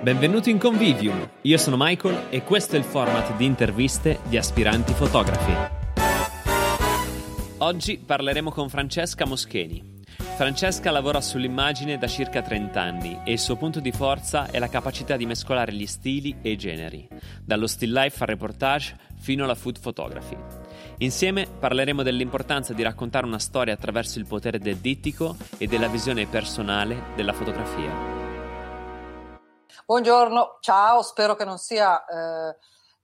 Benvenuti in Convivium, io sono Michael e questo è il format di interviste di aspiranti fotografi. Oggi parleremo con Francesca Moscheni. Francesca lavora sull'immagine da circa 30 anni e il suo punto di forza è la capacità di mescolare gli stili e i generi, dallo still life al reportage fino alla food photography. Insieme parleremo dell'importanza di raccontare una storia attraverso il potere del dittico e della visione personale della fotografia. Buongiorno, ciao, spero che non sia eh,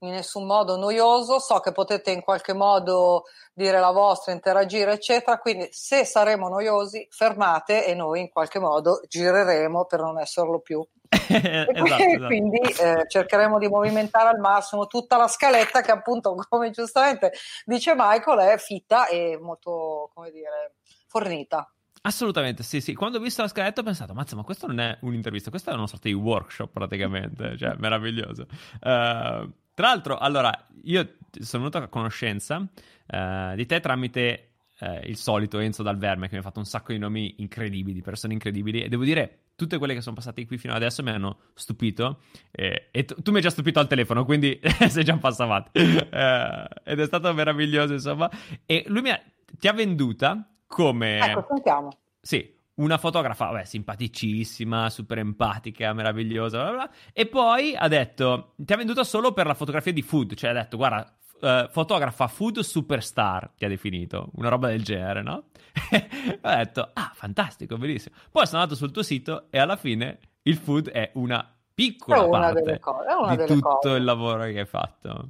in nessun modo noioso, so che potete in qualche modo dire la vostra, interagire, eccetera, quindi se saremo noiosi fermate e noi in qualche modo gireremo per non esserlo più. esatto, esatto. quindi eh, cercheremo di movimentare al massimo tutta la scaletta che appunto, come giustamente dice Michael, è fitta e molto, come dire, fornita. Assolutamente, sì, sì. Quando ho visto la scaletta ho pensato, mazza, ma questo non è un'intervista, questa è una sorta di workshop praticamente, cioè meraviglioso. Uh, tra l'altro, allora, io sono venuto a conoscenza uh, di te tramite uh, il solito Enzo Dal Verme, che mi ha fatto un sacco di nomi incredibili, persone incredibili, e devo dire, tutte quelle che sono passate qui fino adesso mi hanno stupito, eh, e tu, tu, mi hai già stupito al telefono, quindi sei già un passo avanti. ed è stato meraviglioso, insomma. E lui mi ha, ti ha venduta come... Ecco, sentiamo. Sì, una fotografa, vabbè, simpaticissima, super empatica, meravigliosa, bla bla, e poi ha detto, ti ha venduto solo per la fotografia di food, cioè ha detto, guarda, uh, fotografa food superstar, ti ha definito, una roba del genere, no? ho detto, ah, fantastico, bellissimo. Poi sono andato sul tuo sito e alla fine il food è una piccola è una parte cose, di tutto cose. il lavoro che hai fatto.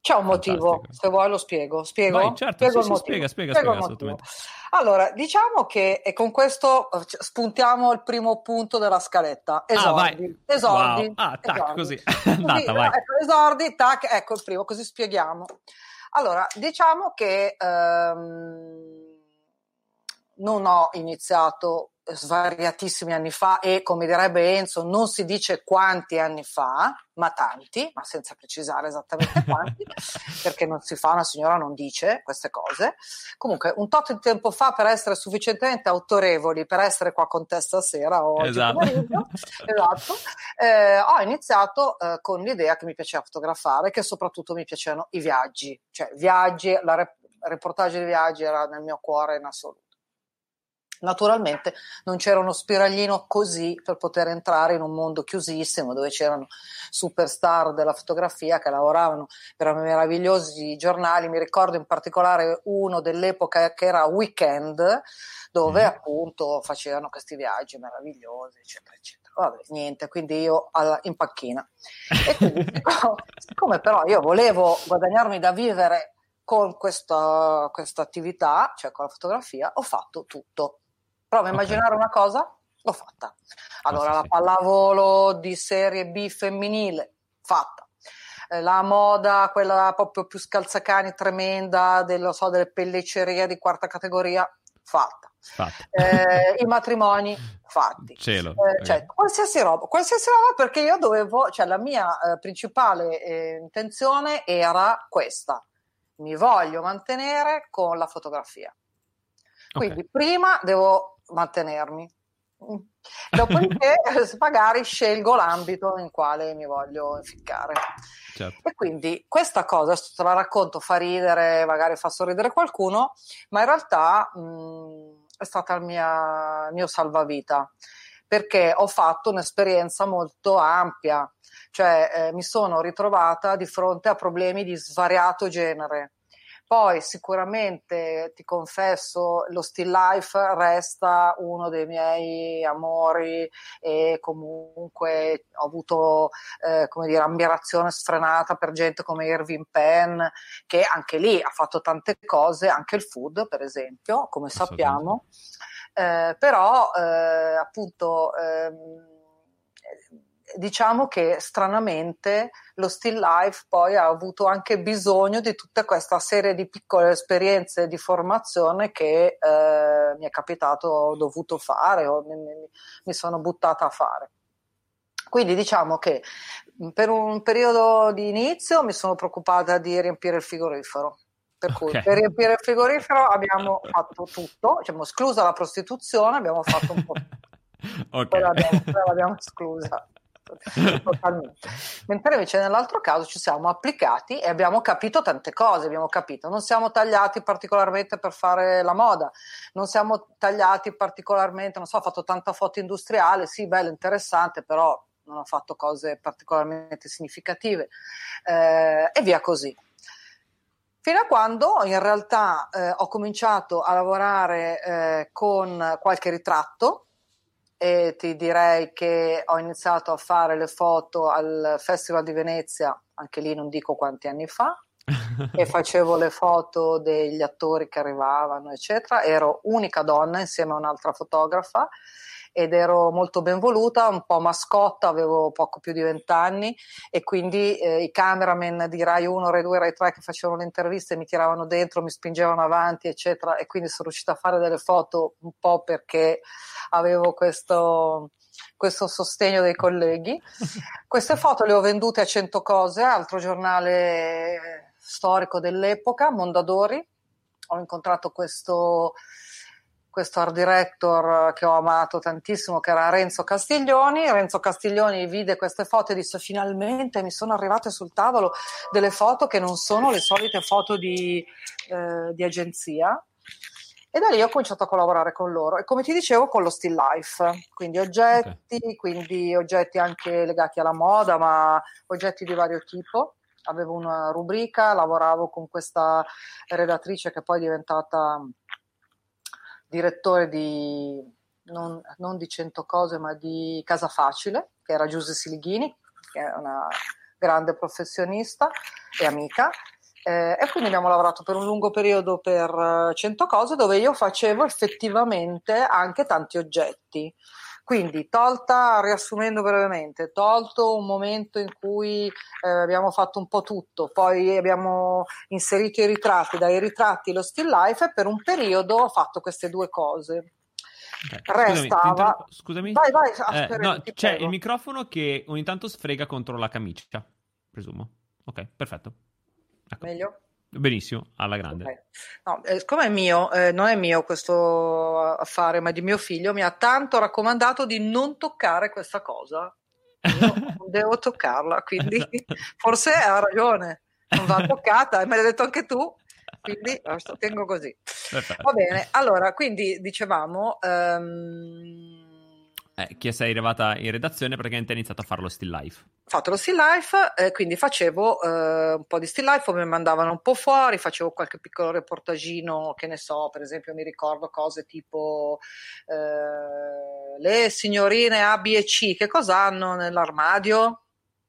C'è un motivo, Fantastico. se vuoi lo spiego. Spiego? Vai, certo, spiego sì, sì, spiega, spiega, spiego spiega, assolutamente. Allora, diciamo che e con questo spuntiamo il primo punto della scaletta. Ah, esordi. Ah, esordi. Wow. Ah, tac, esordi. così. Andata, vai. Ecco, esordi, tac, ecco il primo, così spieghiamo. Allora, diciamo che ehm, non ho iniziato svariatissimi anni fa e come direbbe Enzo non si dice quanti anni fa, ma tanti, ma senza precisare esattamente quanti, perché non si fa, una signora non dice queste cose. Comunque un tot di tempo fa per essere sufficientemente autorevoli per essere qua con te stasera o esatto, esatto eh, ho iniziato eh, con l'idea che mi piaceva fotografare, che soprattutto mi piacevano i viaggi, cioè viaggi, la rep- reportage di viaggi era nel mio cuore in assoluto. Naturalmente non c'era uno spiraglino così per poter entrare in un mondo chiusissimo dove c'erano superstar della fotografia che lavoravano per meravigliosi giornali. Mi ricordo in particolare uno dell'epoca che era Weekend, dove mm. appunto facevano questi viaggi meravigliosi, eccetera, eccetera. Vabbè, niente, quindi io alla, in panchina. E quindi, siccome però io volevo guadagnarmi da vivere con questa, questa attività, cioè con la fotografia, ho fatto tutto Prova a immaginare una cosa, l'ho fatta. Allora, la pallavolo di serie B femminile, fatta. Eh, la moda, quella proprio più scalzacani, tremenda, del, so, delle pelliccerie di quarta categoria, fatta. Eh, I matrimoni fatti. Cielo. Eh, cioè, qualsiasi roba, qualsiasi roba perché io dovevo, cioè la mia eh, principale eh, intenzione era questa. Mi voglio mantenere con la fotografia. Quindi okay. prima devo mantenermi. Dopodiché magari scelgo l'ambito in quale mi voglio ficcare. Certo. E quindi questa cosa, te la racconto, fa ridere, magari fa sorridere qualcuno, ma in realtà mh, è stata il mia, mio salvavita perché ho fatto un'esperienza molto ampia, cioè eh, mi sono ritrovata di fronte a problemi di svariato genere poi sicuramente ti confesso, lo still life resta uno dei miei amori e comunque ho avuto eh, come dire, ammirazione sfrenata per gente come Irving Penn che anche lì ha fatto tante cose, anche il food per esempio, come sappiamo. Eh, però eh, appunto ehm, diciamo che stranamente lo still life poi ha avuto anche bisogno di tutta questa serie di piccole esperienze di formazione che eh, mi è capitato, ho dovuto fare o mi, mi sono buttata a fare. Quindi diciamo che per un periodo di inizio mi sono preoccupata di riempire il frigorifero. Per cui okay. per riempire il frigorifero abbiamo fatto tutto, abbiamo esclusa la prostituzione, abbiamo fatto un po'. okay. Poi l'abbiamo, l'abbiamo esclusa. Totalmente. Mentre invece nell'altro caso ci siamo applicati e abbiamo capito tante cose, abbiamo capito, non siamo tagliati particolarmente per fare la moda, non siamo tagliati particolarmente, non so, ho fatto tanta foto industriale, sì, bello, interessante, però non ho fatto cose particolarmente significative eh, e via così. Fino a quando in realtà eh, ho cominciato a lavorare eh, con qualche ritratto e ti direi che ho iniziato a fare le foto al Festival di Venezia, anche lì non dico quanti anni fa, e facevo le foto degli attori che arrivavano, eccetera. Ero unica donna insieme a un'altra fotografa ed ero molto ben voluta, un po' mascotta, avevo poco più di vent'anni e quindi eh, i cameraman di Rai 1, Rai 2, Rai 3 che facevano le interviste mi tiravano dentro, mi spingevano avanti, eccetera, e quindi sono riuscita a fare delle foto un po' perché avevo questo, questo sostegno dei colleghi. Queste foto le ho vendute a 100 cose, altro giornale storico dell'epoca, Mondadori. Ho incontrato questo questo art director che ho amato tantissimo, che era Renzo Castiglioni. Renzo Castiglioni vide queste foto e disse: Finalmente mi sono arrivate sul tavolo delle foto che non sono le solite foto di, eh, di agenzia. E da lì ho cominciato a collaborare con loro e come ti dicevo con lo still life, quindi oggetti, okay. quindi oggetti anche legati alla moda, ma oggetti di vario tipo. Avevo una rubrica, lavoravo con questa redattrice che poi è diventata direttore di non, non, di Cento Cose, ma di Casa Facile, che era Giuse Silighini, che è una grande professionista e amica. Eh, e quindi abbiamo lavorato per un lungo periodo per uh, Cento Cose, dove io facevo effettivamente anche tanti oggetti. Quindi, tolta, riassumendo brevemente, tolto un momento in cui eh, abbiamo fatto un po' tutto, poi abbiamo inserito i ritratti, dai ritratti lo still life e per un periodo ho fatto queste due cose. Okay. Restava... Scusami, Vai, vai, eh, no, c'è prego. il microfono che ogni tanto sfrega contro la camicia, presumo. Ok, perfetto. Ecco. Meglio? Benissimo, alla grande. Okay. No, eh, siccome è mio, eh, non è mio questo affare, ma è di mio figlio, mi ha tanto raccomandato di non toccare questa cosa. Io devo toccarla, quindi esatto. forse ha ragione, non va toccata, me l'hai detto anche tu, quindi lo tengo così. Perfetto. Va bene, allora, quindi dicevamo... Um, eh, che sei arrivata in redazione praticamente hai iniziato a fare lo still life. Ho fatto lo still life, eh, quindi facevo eh, un po' di still life, mi mandavano un po' fuori, facevo qualche piccolo reportagino, che ne so, per esempio mi ricordo cose tipo eh, le signorine A, B e C, che cosa hanno nell'armadio?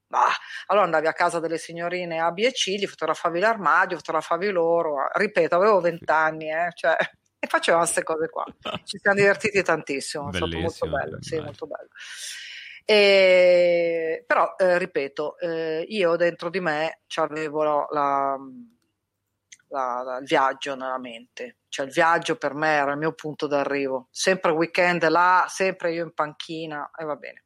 Bah, allora andavi a casa delle signorine A, B e C, gli fotografavi l'armadio, fotografavi loro, ripeto, avevo vent'anni, eh, cioè e facevamo queste cose qua. Ci siamo divertiti tantissimo, è stato molto bello, sì, molto bello. E, però, eh, ripeto, eh, io dentro di me avevo la, la, la, il viaggio nella mente, cioè il viaggio per me era il mio punto d'arrivo, sempre weekend là, sempre io in panchina e va bene.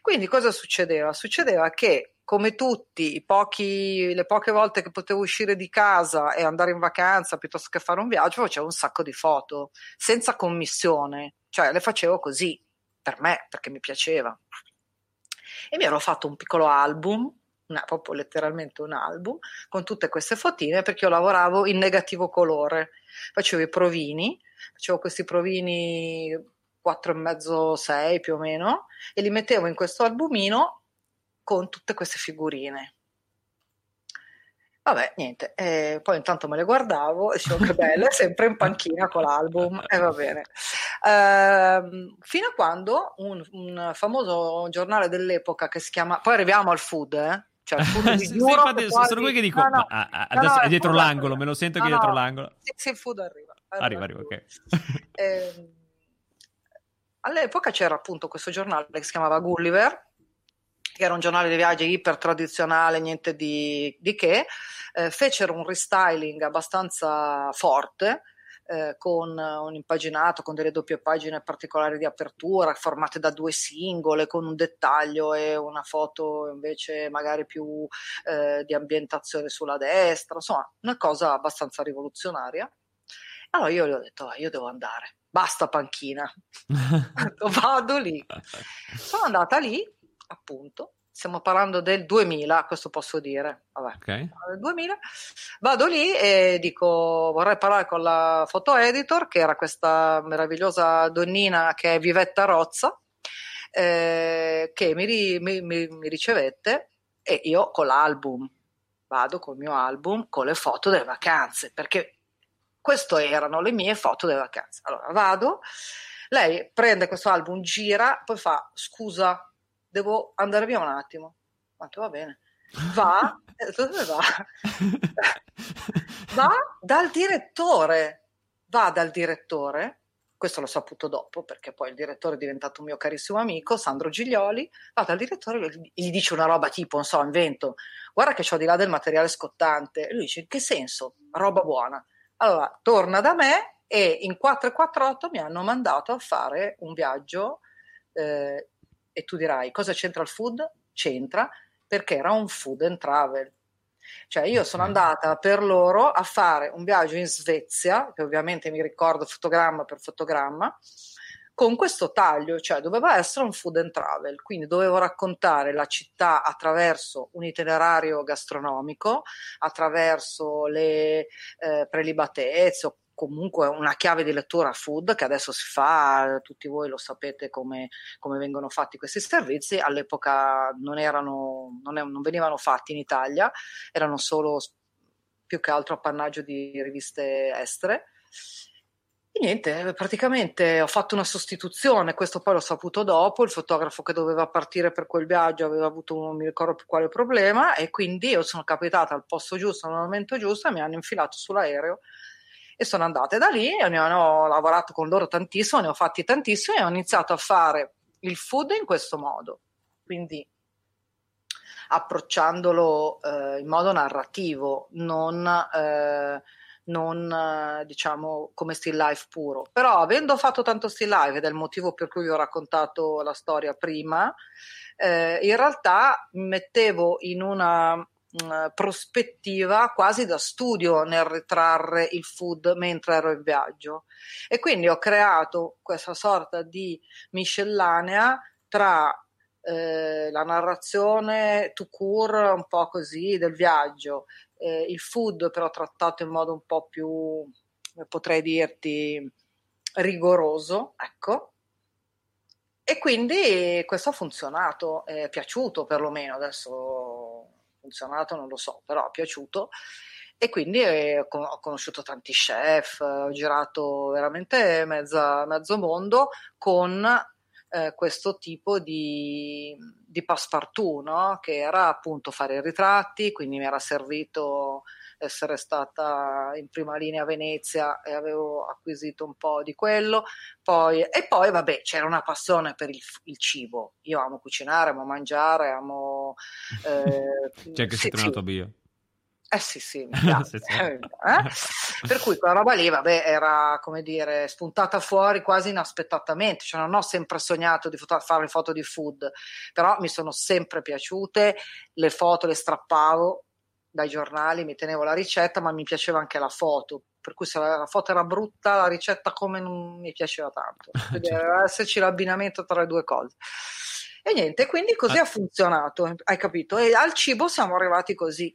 Quindi cosa succedeva? Succedeva che come tutti, pochi, le poche volte che potevo uscire di casa e andare in vacanza piuttosto che fare un viaggio, facevo un sacco di foto, senza commissione, cioè le facevo così, per me, perché mi piaceva. E mi ero fatto un piccolo album, una, proprio letteralmente un album, con tutte queste fotine, perché io lavoravo in negativo colore, facevo i provini, facevo questi provini 4,5-6 più o meno, e li mettevo in questo albumino con tutte queste figurine. Vabbè, niente, eh, poi intanto me le guardavo e dicevo che bello, è sempre in panchina con l'album, e eh, va bene. Eh, fino a quando un, un, famoso giornale dell'epoca che si chiama, poi arriviamo al food, eh? Cioè, il food di sì, infatti, quasi... sono qui che dico, no, no, ma, adesso no, è dietro l'angolo, arriva. me lo sento che è dietro l'angolo. Sì, sì, il food arriva. Arriva, arriva, ok. eh, all'epoca c'era appunto questo giornale che si chiamava Gulliver, che era un giornale di viaggi iper tradizionale, niente di, di che, eh, fecero un restyling abbastanza forte. Eh, con un impaginato, con delle doppie pagine particolari di apertura, formate da due singole, con un dettaglio e una foto invece magari più eh, di ambientazione sulla destra, insomma, una cosa abbastanza rivoluzionaria. Allora io gli ho detto, io devo andare, basta panchina, vado lì. Sono andata lì appunto, stiamo parlando del 2000, questo posso dire, vabbè, okay. 2000, vado lì e dico vorrei parlare con la foto editor, che era questa meravigliosa donnina che è Vivetta Rozza, eh, che mi, mi, mi ricevette e io con l'album, vado col mio album con le foto delle vacanze, perché queste erano le mie foto delle vacanze. Allora vado, lei prende questo album, gira, poi fa scusa, devo andare via un attimo. Quanto va bene. Va, eh, dove va? va dal direttore, va dal direttore, questo l'ho saputo dopo perché poi il direttore è diventato un mio carissimo amico, Sandro Giglioli, va dal direttore e gli dice una roba tipo, non so, invento, guarda che ho di là del materiale scottante. E lui dice, in che senso? Roba buona. Allora, torna da me e in 448 mi hanno mandato a fare un viaggio eh, e tu dirai cosa c'entra il food? C'entra perché era un food and travel. Cioè io sono andata per loro a fare un viaggio in Svezia, che ovviamente mi ricordo fotogramma per fotogramma, con questo taglio, cioè doveva essere un food and travel, quindi dovevo raccontare la città attraverso un itinerario gastronomico, attraverso le eh, prelibatezze comunque una chiave di lettura food che adesso si fa, tutti voi lo sapete come, come vengono fatti questi servizi, all'epoca non, erano, non, è, non venivano fatti in Italia, erano solo più che altro appannaggio di riviste estere. E niente, praticamente ho fatto una sostituzione, questo poi l'ho saputo dopo, il fotografo che doveva partire per quel viaggio aveva avuto non mi ricordo più quale problema e quindi io sono capitata al posto giusto, al momento giusto e mi hanno infilato sull'aereo e sono andate da lì e ne ho lavorato con loro tantissimo, ne ho fatti tantissimo e ho iniziato a fare il food in questo modo, quindi approcciandolo eh, in modo narrativo, non, eh, non diciamo come still life puro. Però avendo fatto tanto still life ed è il motivo per cui vi ho raccontato la storia prima, eh, in realtà mi mettevo in una mh, prospettiva quasi da studio nel ritrarre il food mentre ero in viaggio. E quindi ho creato questa sorta di miscellanea tra eh, la narrazione to cure un po' così del viaggio, eh, il food però trattato in modo un po' più, potrei dirti, rigoroso, ecco, e quindi questo ha funzionato, è piaciuto perlomeno, adesso funzionato non lo so, però è piaciuto e quindi eh, ho conosciuto tanti chef, ho girato veramente mezza, mezzo mondo con eh, questo tipo di, di passepartout, no? che era appunto fare i ritratti, quindi mi era servito essere stata in prima linea a Venezia e avevo acquisito un po' di quello. Poi, e poi, vabbè, c'era una passione per il, il cibo. Io amo cucinare, amo mangiare, amo. Eh, C'è che sì, sei tornato sì. bio. Eh sì, sì, sì, sì. Eh? Per cui quella roba lì, vabbè, era come dire spuntata fuori quasi inaspettatamente. Cioè, non ho sempre sognato di foto- fare foto di food, però mi sono sempre piaciute. Le foto le strappavo dai giornali, mi tenevo la ricetta, ma mi piaceva anche la foto. Per cui se la, foto era brutta, la ricetta come non mi piaceva tanto. Quindi certo. deve esserci l'abbinamento tra le due cose. E niente, quindi così ah. ha funzionato, hai capito? E al cibo siamo arrivati così.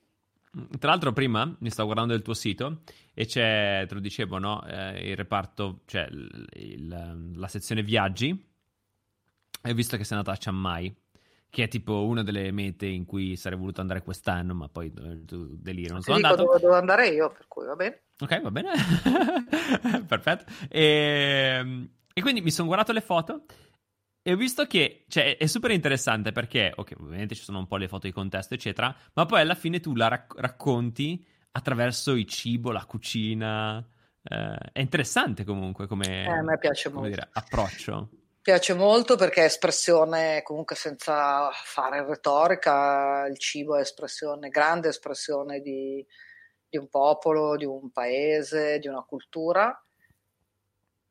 Tra l'altro, prima mi stavo guardando il tuo sito e c'è, te lo dicevo, no? Eh, il reparto, cioè il, il, la sezione viaggi. E ho visto che sei andato a Chiang Mai che è tipo una delle mete in cui sarei voluto andare quest'anno, ma poi eh, tu delirio, non sono dico andato. Dove devo andare io, per cui va bene. Ok, va bene. Perfetto. E, ehm, e, quindi mi sono guardato le foto e ho visto che cioè, è super interessante perché, ok, ovviamente ci sono un po' le foto di contesto, eccetera, ma poi alla fine tu la rac- racconti attraverso il cibo, la cucina. Eh, è interessante comunque come, eh, come. Dire, approccio piace molto perché è espressione, comunque senza fare retorica, il cibo è espressione, grande espressione di, di un popolo, di un paese, di una cultura.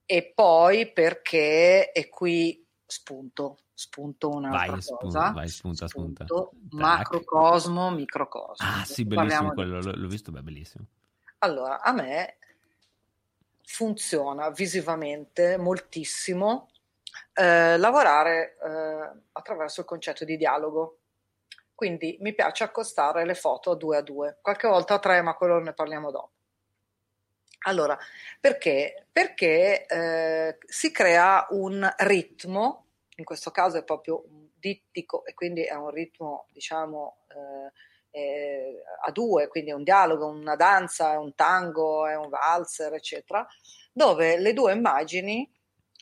E poi perché, e qui spunto, spunto un'altra vai, cosa. vai, spunta, spunta. macrocosmo, microcosmo. Ah sì, bellissimo quello, l'ho, l'ho visto, beh, bellissimo. Allora, a me funziona visivamente moltissimo eh, lavorare eh, attraverso il concetto di dialogo. Quindi mi piace accostare le foto due a due, qualche volta a tre, ma quello ne parliamo dopo. Allora, perché? Perché eh, si crea un ritmo, in questo caso è proprio dittico e quindi è un ritmo, diciamo, eh, a due, quindi è un dialogo, una danza, è un tango, è un valzer, eccetera, dove le due immagini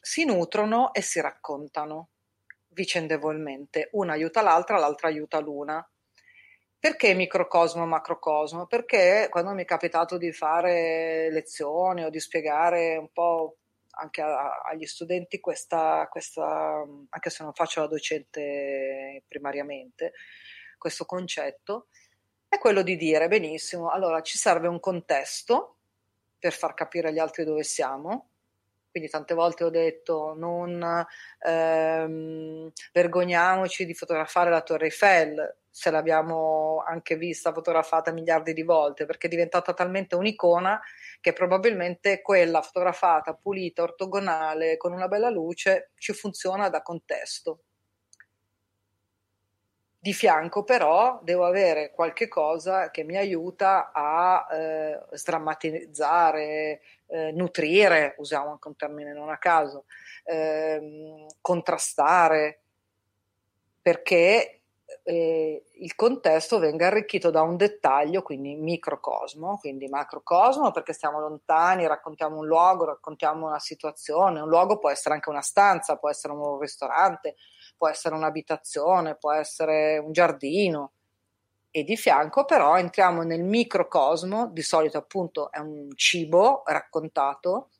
si nutrono e si raccontano vicendevolmente. Una aiuta l'altra, l'altra aiuta l'una. Perché microcosmo, macrocosmo? Perché quando mi è capitato di fare lezioni o di spiegare un po' anche a, agli studenti questa, questa, anche se non faccio la docente primariamente, questo concetto, è quello di dire benissimo, allora ci serve un contesto per far capire agli altri dove siamo, quindi tante volte ho detto non ehm, vergogniamoci di fotografare la Torre Eiffel, se l'abbiamo anche vista fotografata miliardi di volte, perché è diventata talmente un'icona che probabilmente quella fotografata, pulita, ortogonale, con una bella luce, ci funziona da contesto. Di fianco però devo avere qualche cosa che mi aiuta a eh, sdrammatizzare, eh, nutrire, usiamo anche un termine non a caso, eh, contrastare, perché eh, il contesto venga arricchito da un dettaglio, quindi microcosmo, quindi macrocosmo, perché stiamo lontani, raccontiamo un luogo, raccontiamo una situazione, un luogo può essere anche una stanza, può essere un ristorante, può essere un'abitazione, può essere un giardino. E di fianco però entriamo nel microcosmo, di solito appunto è un cibo raccontato,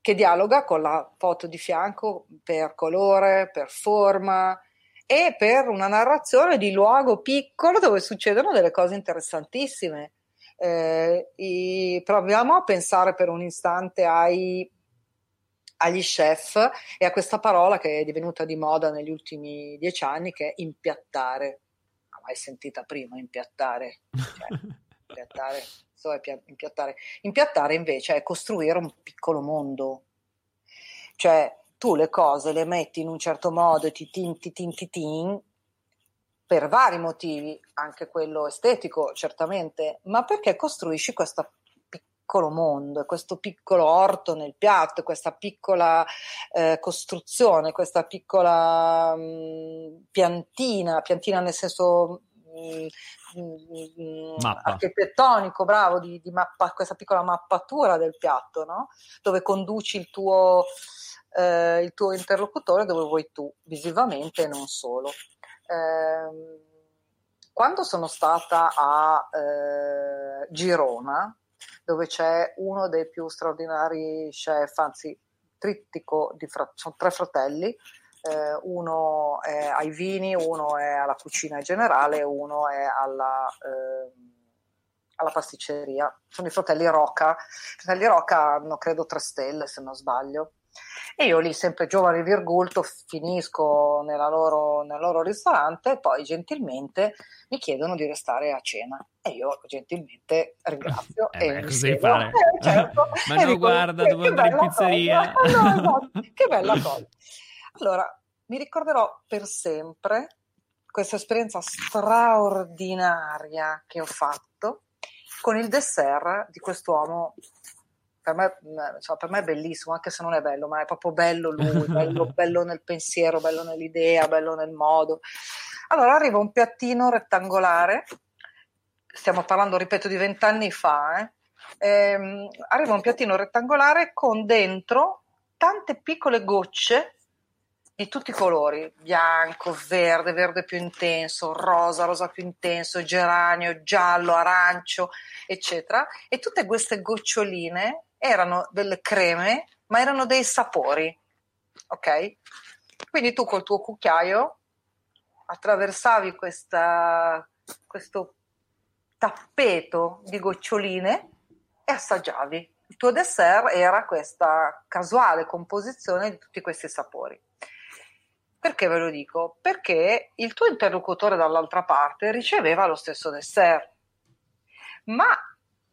che dialoga con la foto di fianco per colore, per forma, e per una narrazione di luogo piccolo dove succedono delle cose interessantissime. Eh, i, proviamo a pensare per un istante ai agli chef e a questa parola che è divenuta di moda negli ultimi dieci anni che è impiattare. Mai sentita prima impiattare. Cioè, impiattare, so è impiattare. Impiattare invece è costruire un piccolo mondo. Cioè tu le cose le metti in un certo modo, ti tin, ti tin, ti tin, per vari motivi, anche quello estetico certamente, ma perché costruisci questa piccolo mondo, questo piccolo orto nel piatto, questa piccola eh, costruzione, questa piccola mh, mm, piantina, piantina nel senso mm, mm, architettonico, bravo, di, di mappa, questa piccola mappatura del piatto, no? dove conduci il tuo, eh, il tuo interlocutore dove vuoi tu, visivamente e non solo. Eh, quando sono stata a eh, Girona, dove c'è uno dei più straordinari chef, anzi trittico, di fra- sono tre fratelli, eh, uno è ai vini, uno è alla cucina generale, uno è alla, eh, alla pasticceria. Sono i fratelli Roca. I fratelli Roca hanno credo tre stelle se non sbaglio. E io lì, sempre giovane virgulto, finisco loro, nel loro ristorante e poi gentilmente mi chiedono di restare a cena. E io gentilmente ringrazio. Eh, e beh, così fare? Eh, certo. Ma no, dico, guarda, devo andare in pizzeria. no, esatto. che bella cosa. Allora, mi ricorderò per sempre questa esperienza straordinaria che ho fatto con il dessert di quest'uomo per me, insomma, per me, è bellissimo, anche se non è bello, ma è proprio bello lui, bello, bello nel pensiero, bello nell'idea, bello nel modo. Allora arriva un piattino rettangolare, stiamo parlando, ripeto, di vent'anni fa, eh? Ehm, arriva un piattino rettangolare con dentro tante piccole gocce di tutti i colori, bianco, verde, verde più intenso, rosa, rosa più intenso, geranio, giallo, arancio, eccetera. E tutte queste goccioline erano delle creme, ma erano dei sapori. Ok? Quindi tu col tuo cucchiaio attraversavi questa, questo tappeto di goccioline e assaggiavi. Il tuo dessert era questa casuale composizione di tutti questi sapori. Perché ve lo dico? Perché il tuo interlocutore dall'altra parte riceveva lo stesso dessert, ma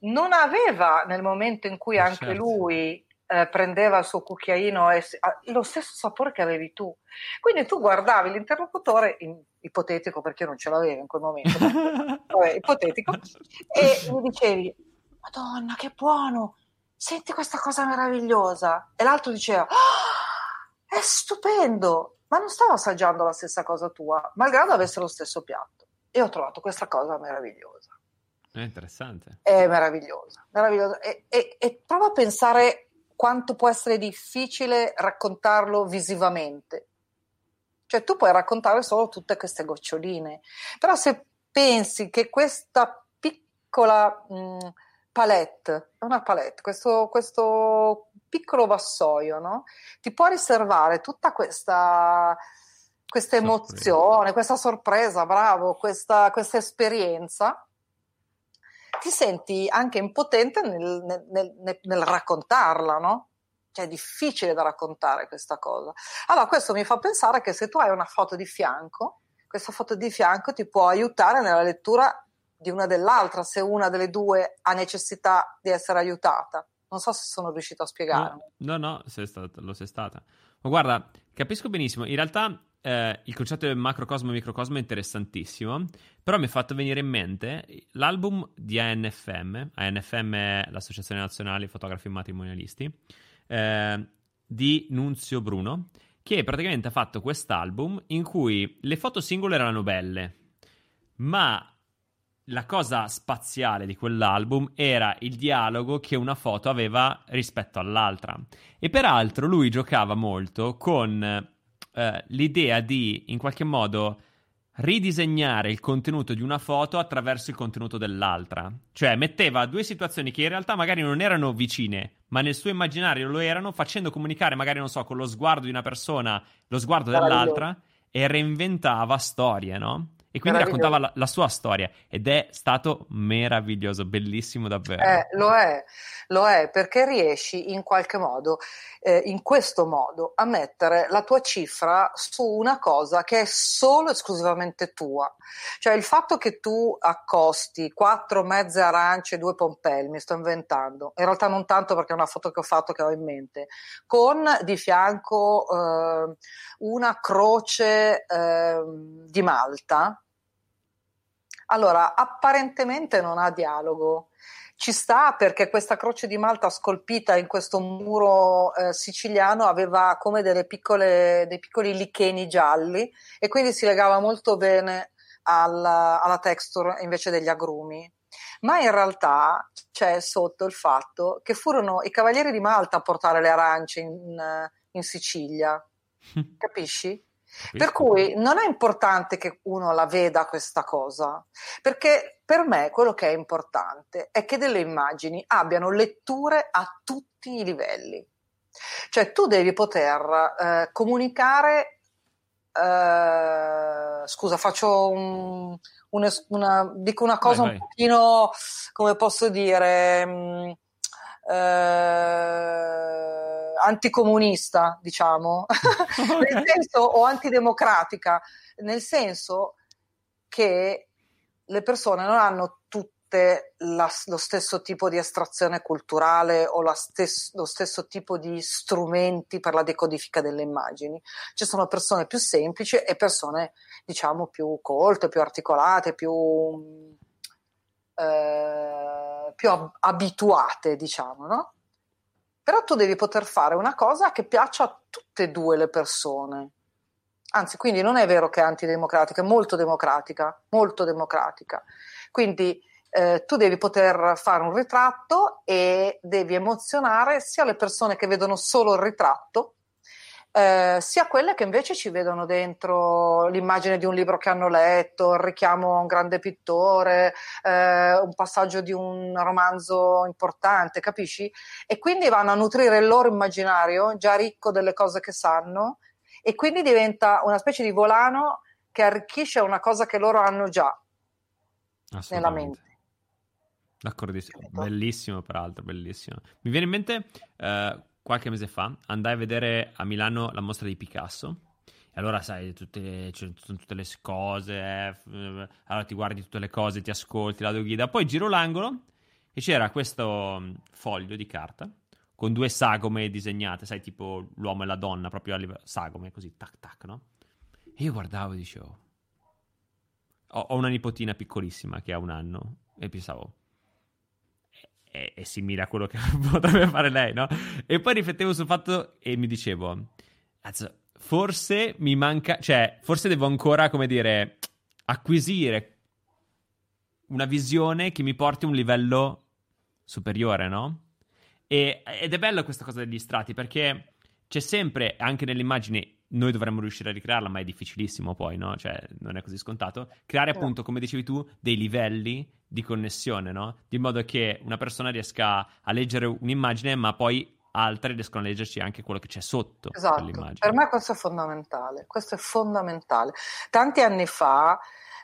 non aveva nel momento in cui anche certo. lui eh, prendeva il suo cucchiaino e ah, lo stesso sapore che avevi tu. Quindi tu guardavi l'interlocutore, in, ipotetico perché non ce l'avevo in quel momento, vabbè, ipotetico, e gli dicevi, Madonna, che buono! Senti questa cosa meravigliosa. E l'altro diceva, oh, è stupendo! Ma non stavo assaggiando la stessa cosa tua, malgrado avesse lo stesso piatto. E ho trovato questa cosa meravigliosa. È interessante. È meravigliosa, meravigliosa. E, e, e prova a pensare quanto può essere difficile raccontarlo visivamente. Cioè tu puoi raccontare solo tutte queste goccioline, però se pensi che questa piccola mh, palette, una palette, questo, questo piccolo vassoio, no? ti può riservare tutta questa, questa emozione, questa sorpresa, bravo, questa, questa esperienza ti senti anche impotente nel, nel, nel, nel raccontarla, no? Cioè è difficile da raccontare questa cosa. Allora questo mi fa pensare che se tu hai una foto di fianco, questa foto di fianco ti può aiutare nella lettura di una dell'altra se una delle due ha necessità di essere aiutata. Non so se sono riuscito a spiegarmi. No, no, no sei stata, lo sei stata. Ma guarda, capisco benissimo. In realtà eh, il concetto del macrocosmo e microcosmo è interessantissimo, però mi è fatto venire in mente l'album di ANFM, ANFM è l'Associazione Nazionale Fotografi Matrimonialisti, eh, di Nunzio Bruno, che praticamente ha fatto quest'album in cui le foto singole erano belle, ma la cosa spaziale di quell'album era il dialogo che una foto aveva rispetto all'altra. E peraltro lui giocava molto con eh, l'idea di in qualche modo ridisegnare il contenuto di una foto attraverso il contenuto dell'altra. Cioè metteva due situazioni che in realtà magari non erano vicine, ma nel suo immaginario lo erano, facendo comunicare magari, non so, con lo sguardo di una persona, lo sguardo dell'altra, e reinventava storie, no? E quindi raccontava la, la, sua storia ed è stato meraviglioso, bellissimo davvero. Eh, lo è, lo è perché riesci in qualche modo, eh, in questo modo, a mettere la tua cifra su una cosa che è solo esclusivamente tua. Cioè il fatto che tu accosti quattro mezze arance e due pompelmi, sto inventando, in realtà non tanto perché è una foto che ho fatto che ho in mente, con di fianco eh, una croce ehm, di Malta allora, apparentemente non ha dialogo. Ci sta perché questa croce di Malta scolpita in questo muro eh, siciliano aveva come delle piccole, dei piccoli licheni gialli e quindi si legava molto bene alla, alla texture invece degli agrumi. Ma in realtà c'è sotto il fatto che furono i cavalieri di Malta a portare le arance in, in Sicilia. Capisci? Per cui non è importante che uno la veda questa cosa, perché per me quello che è importante è che delle immagini abbiano letture a tutti i livelli. Cioè tu devi poter eh, comunicare, eh, scusa faccio un, una, una, dico una cosa vai, vai. un pochino, come posso dire, mh, mm, eh, anticomunista, diciamo, nel senso, o antidemocratica, nel senso che le persone non hanno tutte la, lo stesso tipo di estrazione culturale o stes, lo stesso tipo di strumenti per la decodifica delle immagini. Ci sono persone più semplici e persone, diciamo, più colte, più articolate, più, eh, più ab- abituate, diciamo, no? Però tu devi poter fare una cosa che piaccia a tutte e due le persone. Anzi, quindi non è vero che è antidemocratica, è molto democratica, molto democratica. Quindi eh, tu devi poter fare un ritratto e devi emozionare sia le persone che vedono solo il ritratto, eh, sia quelle che invece ci vedono dentro l'immagine di un libro che hanno letto, il richiamo a un grande pittore, eh, un passaggio di un romanzo importante, capisci? E quindi vanno a nutrire il loro immaginario già ricco delle cose che sanno e quindi diventa una specie di volano che arricchisce una cosa che loro hanno già nella mente. D'accordissimo, bellissimo peraltro, bellissimo. Mi viene in mente eh, qualche mese fa andai a vedere a Milano la mostra di Picasso. E allora, sai, tutte, cioè, tutte le cose, eh, allora ti guardi tutte le cose, ti ascolti la guida. Poi giro l'angolo e c'era questo mm, foglio di carta con due sagome disegnate, sai, tipo l'uomo e la donna, proprio a livello sagome, così, tac tac, no? E io guardavo e dicevo... Ho, ho una nipotina piccolissima che ha un anno e pensavo... È, è simile a quello che potrebbe fare lei, no? E poi riflettevo sul fatto e mi dicevo... Forse mi manca... Cioè, forse devo ancora, come dire, acquisire una visione che mi porti a un livello superiore, no? E, ed è bello questa cosa degli strati perché c'è sempre, anche nell'immagine, noi dovremmo riuscire a ricrearla, ma è difficilissimo poi, no? Cioè, non è così scontato. Creare appunto, come dicevi tu, dei livelli di connessione, no? Di modo che una persona riesca a leggere un'immagine, ma poi altre riescono a leggerci anche quello che c'è sotto esatto. Per me questo è fondamentale, questo è fondamentale. Tanti anni fa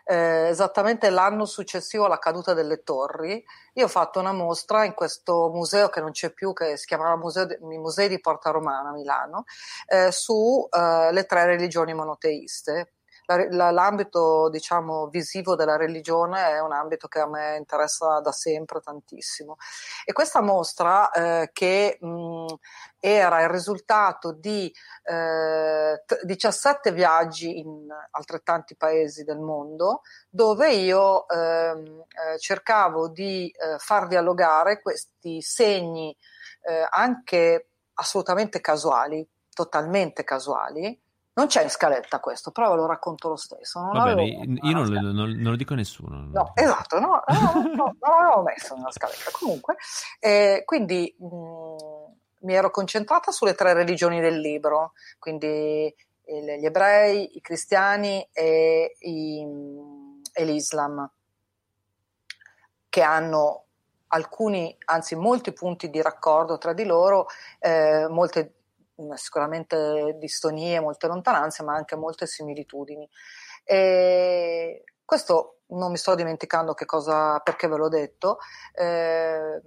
eh, esattamente l'anno successivo alla caduta delle torri, io ho fatto una mostra in questo museo che non c'è più, che si chiamava Museo de, Musei di Porta Romana a Milano, eh, su eh, tre religioni monoteiste. La, la, l'ambito diciamo, visivo della religione è un ambito che a me interessa da sempre tantissimo. E questa mostra, eh, che mh, era il risultato di eh, 17 viaggi in altrettanti paesi del mondo, dove io ehm, eh, cercavo di eh, far dialogare questi segni eh, anche assolutamente casuali, totalmente casuali, non c'è in scaletta questo, però ve lo racconto lo stesso. Non Va bene, io non, non, non, lo dico a nessuno. No, esatto, no, no, no, non l'avevo messo nella scaletta. Comunque, eh, quindi mh, mm, mi ero concentrata sulle tre religioni del libro, quindi gli ebrei, i cristiani e, i, e l'Islam, che hanno alcuni, anzi molti punti di raccordo tra di loro, eh, molte sicuramente distonie, molte lontananze, ma anche molte similitudini. E questo non mi sto dimenticando che cosa, perché ve l'ho detto. Eh,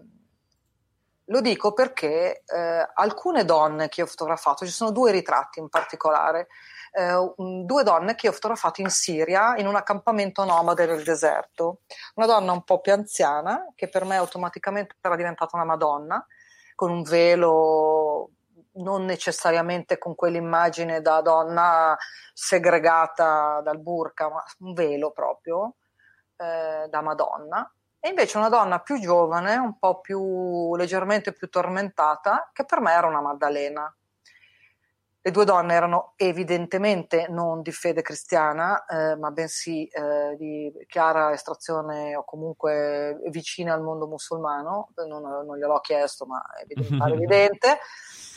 lo dico perché eh, alcune donne che ho fotografato, ci sono due ritratti in particolare, eh, due donne che ho fotografato in Siria in un accampamento nomade nel deserto. Una donna un po' più anziana, che per me automaticamente era diventata una Madonna, con un velo non necessariamente con quell'immagine da donna segregata dal burka, ma un velo proprio eh, da Madonna. E invece una donna più giovane, un po' più leggermente più tormentata, che per me era una Maddalena. Le due donne erano evidentemente non di fede cristiana, eh, ma bensì eh, di chiara estrazione o comunque vicine al mondo musulmano. Non, non gliel'ho chiesto, ma è evidente.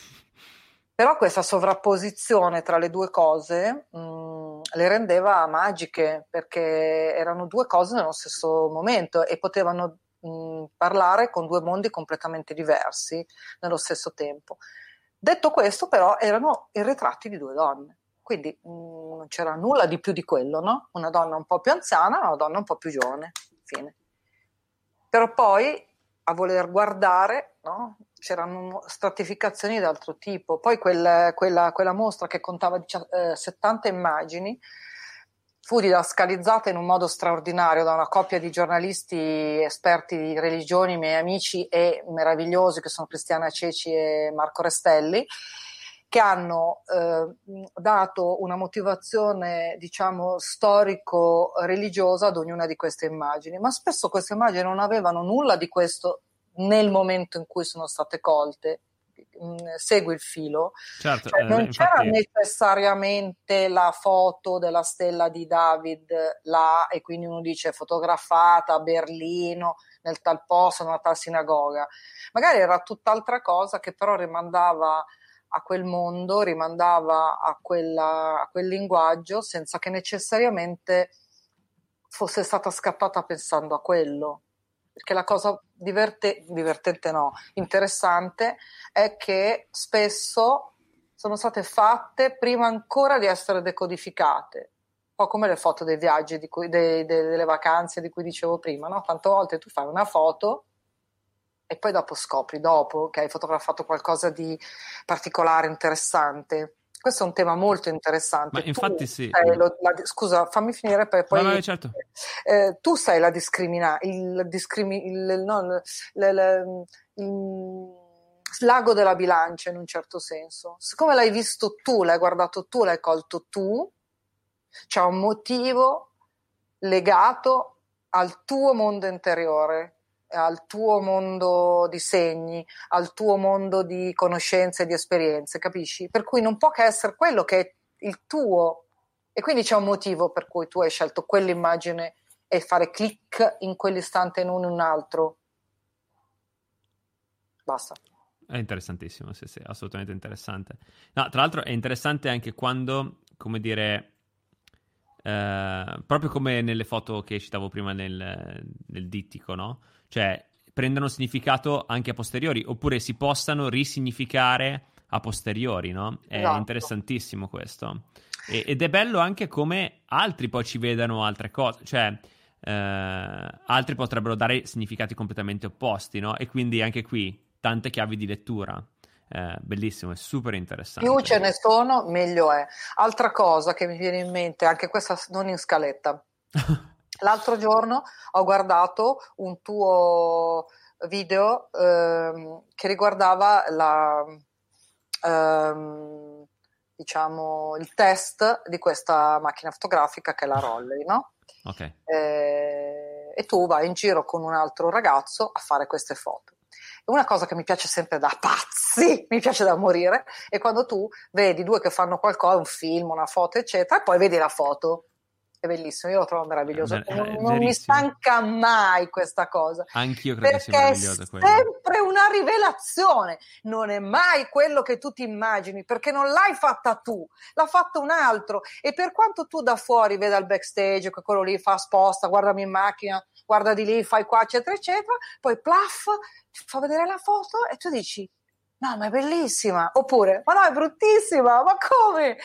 Però questa sovrapposizione tra le due cose mh, mm, le rendeva magiche perché erano due cose nello stesso momento e potevano mh, mm, parlare con due mondi completamente diversi nello stesso tempo. Detto questo, però, erano i ritratti di due donne, quindi mh, mm, non c'era nulla di più di quello, no? Una donna un po' più anziana una donna un po' più giovane. Fine. Però poi a voler guardare, no? C'erano stratificazioni di altro tipo. Poi quel, quella, quella, mostra che contava eh, 70 immagini fu didascalizzata in un modo straordinario da una coppia di giornalisti esperti di religioni, miei amici e meravigliosi che sono Cristiana Ceci e Marco Restelli che hanno eh, dato una motivazione, diciamo, storico-religiosa ad ognuna di queste immagini, ma spesso queste immagini non avevano nulla di questo nel momento in cui sono state colte. Mm, segui il filo. Certo, cioè, non eh, c'era necessariamente la foto della stella di David là e quindi uno dice fotografata a Berlino, nel tal posto, nella tal sinagoga. Magari era tutt'altra cosa che però rimandava a quel mondo, rimandava a, quella, a quel linguaggio senza che necessariamente fosse stata scattata pensando a quello. Perché la cosa diverte, divertente, no, interessante è che spesso sono state fatte prima ancora di essere decodificate. Un po' come le foto dei viaggi, cui, dei, dei, delle vacanze di cui dicevo prima, no? Tante volte tu fai una foto e poi dopo scopri, dopo che hai fotografato qualcosa di particolare, interessante. Questo è un tema molto interessante. Ma infatti sì. Lo, la, scusa, fammi finire per poi... No, no, certo. eh, tu sai la discrimina, il, discrimi, il, no, il, il, l'ago della bilancia in un certo senso. Siccome l'hai visto tu, l'hai guardato tu, l'hai colto tu, c'è un motivo legato al tuo mondo interiore, al tuo mondo di segni, al tuo mondo di conoscenze e di esperienze, capisci? Per cui non può che essere quello che è il tuo. E quindi c'è un motivo per cui tu hai scelto quell'immagine e fare click in quell'istante e non in un altro. Basta. È interessantissimo, sì, sì, assolutamente interessante. No, tra l'altro è interessante anche quando, come dire, eh, proprio come nelle foto che citavo prima nel, nel dittico, no? Cioè, prendono significato anche a posteriori, oppure si possano risignificare a posteriori, no? È esatto. interessantissimo questo. E, ed è bello anche come altri poi ci vedano altre cose, cioè eh, altri potrebbero dare significati completamente opposti, no? E quindi anche qui tante chiavi di lettura. Eh, bellissimo, è super interessante. Più ce ne sono, meglio è. Altra cosa che mi viene in mente, anche questa non in scaletta. L'altro giorno ho guardato un tuo video ehm, che riguardava la, ehm, diciamo, il test di questa macchina fotografica che è la Rolley, no? Okay. Eh, e tu vai in giro con un altro ragazzo a fare queste foto una cosa che mi piace sempre da pazzi, mi piace da morire, è quando tu vedi due che fanno qualcosa, un film, una foto, eccetera, e poi vedi la foto è bellissimo, io lo trovo meraviglioso. È, non, non mi stanca mai questa cosa. Anch'io credo che sia meravigliosa è sempre una rivelazione, non è mai quello che tu ti immagini, perché non l'hai fatta tu, l'ha fatto un altro. E per quanto tu da fuori veda il backstage, che quello lì fa sposta, guardami in macchina, guarda di lì, fai qua, eccetera, eccetera, poi plaf, ti fa vedere la foto e tu dici, no, ma è bellissima. Oppure, ma no, è bruttissima, ma come?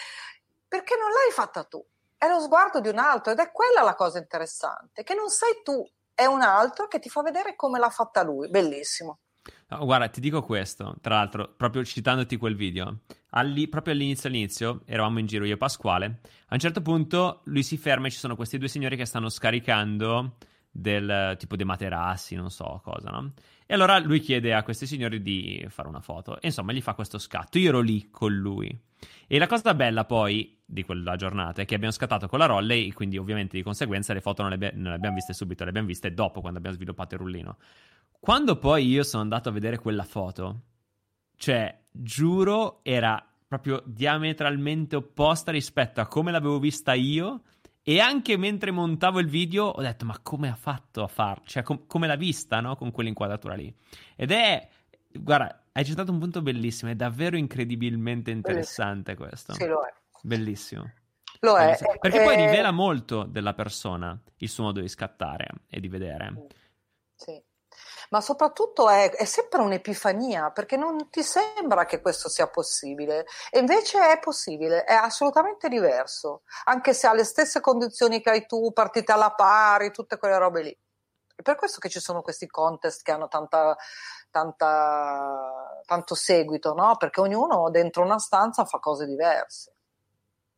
Perché non l'hai fatta tu è lo sguardo di un altro ed è quella la cosa interessante, che non sei tu, è un altro che ti fa vedere come l'ha fatta lui. Bellissimo. No, guarda, ti dico questo, tra l'altro, proprio citandoti quel video, Alli, proprio all'inizio all'inizio, eravamo in giro io e Pasquale, a un certo punto lui si ferma e ci sono questi due signori che stanno scaricando del tipo dei materassi, non so cosa, no? E allora lui chiede a questi signori di fare una foto e insomma gli fa questo scatto, io ero lì con lui. E la cosa bella poi di quella giornata è che abbiamo scattato con la Rolley, quindi ovviamente di conseguenza le foto non le, be- non le abbiamo viste subito, le abbiamo viste dopo quando abbiamo sviluppato il rullino. Quando poi io sono andato a vedere quella foto, cioè, giuro, era proprio diametralmente opposta rispetto a come l'avevo vista io. E anche mentre montavo il video ho detto, ma come ha fatto a farlo? Cioè, com- come l'ha vista, no? Con quell'inquadratura lì. Ed è, guarda, hai citato un punto bellissimo, è davvero incredibilmente interessante questo. Sì, lo è. Bellissimo. Lo è. Perché è... poi rivela molto della persona il suo modo di scattare e di vedere. Sì. Ma soprattutto è, è, sempre un'epifania perché non ti sembra che questo sia possibile e invece è possibile, è assolutamente diverso, anche se ha le stesse condizioni che hai tu, partite alla pari, tutte quelle robe lì. È per questo che ci sono questi contest che hanno tanta, tanta, tanto seguito, no? Perché ognuno dentro una stanza fa cose diverse.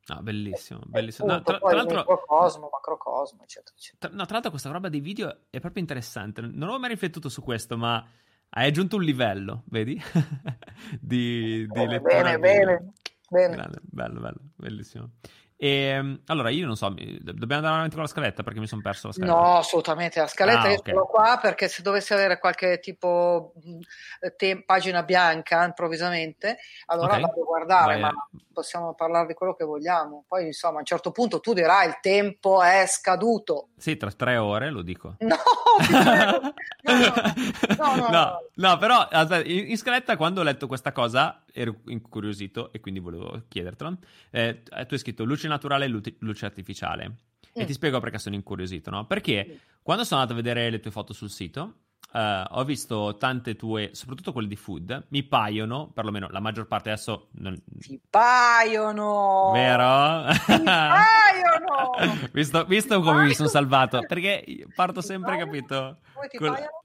No, bellissimo, bellissimo. no, tra, tra l'altro, microcosmo, macrocosmo, eccetera, eccetera. Tra, no, tra l'altro questa roba dei video è proprio interessante. Non avevo mai riflettuto su questo, ma hai aggiunto un livello, vedi? di, di bene, bene, bene, bene. Grande, bello, bello, bellissimo. E, ehm, allora, io non so, dobbiamo andare avanti con la scaletta perché mi sono perso la scaletta. No, assolutamente. La scaletta ah, io okay. sono qua perché se dovessi avere qualche tipo te- pagina bianca improvvisamente, allora okay. vado a guardare, Vai. ma possiamo parlare di quello che vogliamo. Poi, insomma, a un certo punto tu dirai il tempo è scaduto. Sì, tra tre ore lo dico. No, no, no, no, no, no, però in, in scaletta quando ho letto questa cosa ero incuriosito e quindi volevo chiedertelo. Eh, tu hai scritto luce naturale e luce artificiale. Mm. E ti spiego perché sono incuriosito, no? Perché mm. quando sono andato a vedere le tue foto sul sito, Uh, ho visto tante tue, soprattutto quelle di food, mi paiono, perlomeno la maggior parte adesso... Non... Ti paiono! Vero? Ti paiono! visto, visto come paiono. mi sono salvato, perché parto ti sempre, paiono? capito? Come ti Col... paiono?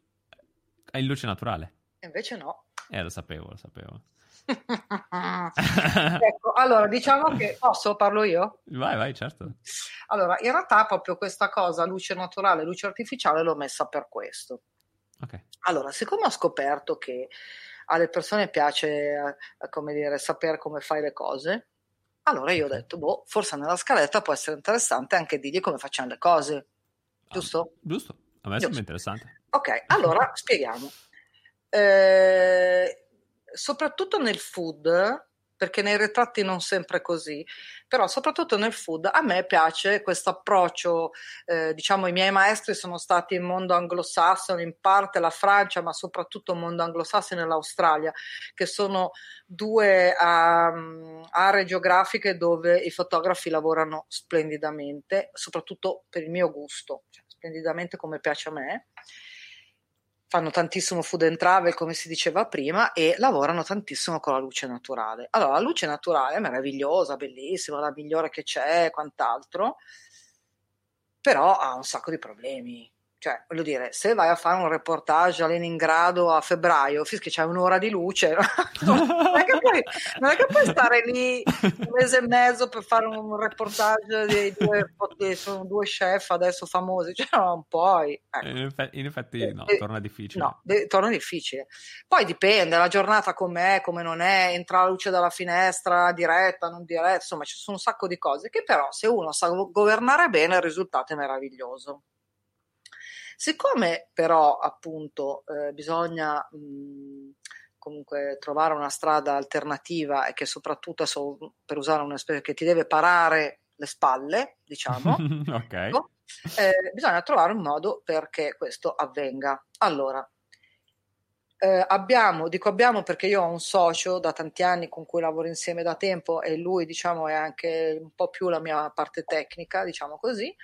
In luce naturale. Invece no. Eh, lo sapevo, lo sapevo. ecco, allora diciamo che posso, parlo io? Vai, vai, certo. Allora, in realtà proprio questa cosa, luce naturale, luce artificiale, l'ho messa per questo. Okay. Allora, siccome ho scoperto che alle persone piace, eh, come dire, sapere come fai le cose. Allora io ho detto, boh, forse nella scaletta può essere interessante anche dirgli come facciamo le cose. Giusto? Ah, giusto, a me giusto. sembra interessante. Ok, allora spieghiamo. Eh, soprattutto nel food, perché nei ritratti non sempre così, però soprattutto nel food a me piace questo approccio, eh, diciamo i miei maestri sono stati il mondo anglosassone, in parte la Francia, ma soprattutto il mondo anglosassone e l'Australia, che sono due um, aree geografiche dove i fotografi lavorano splendidamente, soprattutto per il mio gusto, cioè, splendidamente come piace a me fanno tantissimo food and travel, come si diceva prima, e lavorano tantissimo con la luce naturale. Allora, la luce naturale è meravigliosa, bellissima, la migliore che c'è, quant'altro, però ha un sacco di problemi. Cioè, voglio dire, se vai a fare un reportage a Leningrado a febbraio, fischi c'è un'ora di luce, non, è che puoi, non è che puoi stare lì un mese e mezzo per fare un reportage di due, sono due chef adesso famosi, cioè non puoi. Ecco. In, effetti, in effetti no, eh, torna difficile. No, de- torna difficile. Poi dipende, la giornata com'è, come non è, entra la luce dalla finestra, diretta, non diretta, insomma ci sono un sacco di cose che però se uno sa governare bene il risultato è meraviglioso. Siccome però appunto eh, bisogna mh, comunque trovare una strada alternativa e che soprattutto adesso, per usare un'espressione che ti deve parare le spalle, diciamo, okay. ecco, eh, bisogna trovare un modo perché questo avvenga. Allora, eh, abbiamo, dico abbiamo perché io ho un socio da tanti anni con cui lavoro insieme da tempo e lui diciamo è anche un po' più la mia parte tecnica, diciamo così,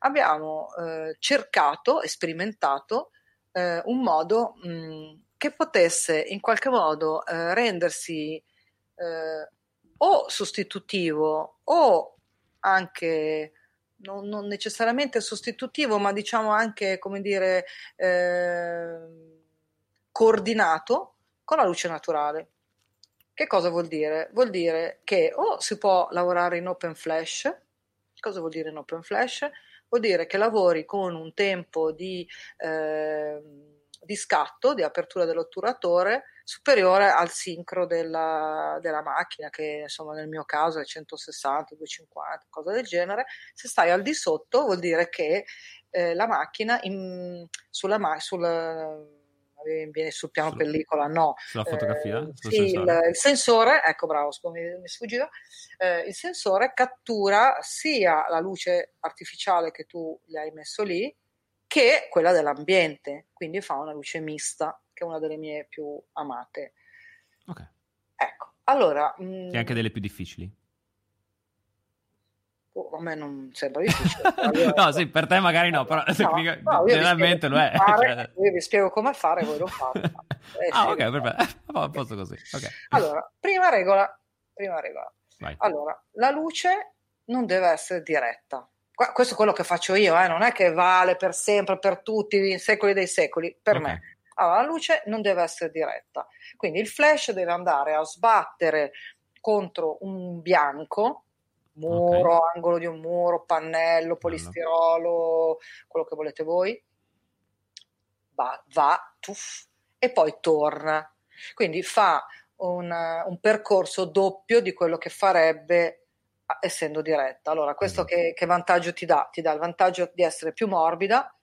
abbiamo eh, cercato sperimentato eh, un modo mh, che potesse in qualche modo eh, rendersi eh, o sostitutivo o anche non, non, necessariamente sostitutivo, ma diciamo anche come dire eh, coordinato con la luce naturale. Che cosa vuol dire? Vuol dire che o si può lavorare in open flash. Cosa vuol dire in open flash? Vuol dire che lavori con un tempo di, eh, di scatto, di apertura dell'otturatore superiore al sincro della, della, macchina, che insomma nel mio caso è 160, 250, cosa del genere. Se stai al di sotto vuol dire che eh, la macchina in, sulla, sulla viene sul piano Su, pellicola, no. Sulla fotografia? Eh, sì, il, il, sensore, ecco bravo, mi, mi sfuggiva, eh, il sensore cattura sia la luce artificiale che tu gli hai messo lì, che quella dell'ambiente, quindi fa una luce mista, che è una delle mie più amate. Ok. Ecco, allora... Mh, mm, e anche delle più difficili? Oh, a me non sembra difficile. no, sì, per te magari no, però no, tecnica, no, generalmente lo è. Fare, cioè... Io vi spiego come fare, voi lo fate. Eh, ah, ok, perfetto. A posto così. Okay. Allora, prima regola, prima regola. Vai. Allora, la luce non deve essere diretta. Questo è quello che faccio io, eh? non è che vale per sempre, per tutti, in secoli dei secoli, per okay. me. Allora, la luce non deve essere diretta. Quindi il flash deve andare a sbattere contro un bianco, muro, okay. angolo di un muro, pannello, polistirolo, quello che volete voi, va, va tuff, e poi torna. Quindi fa un, un, percorso doppio di quello che farebbe essendo diretta. Allora, questo che, che vantaggio ti dà? Ti dà il vantaggio di essere più morbida,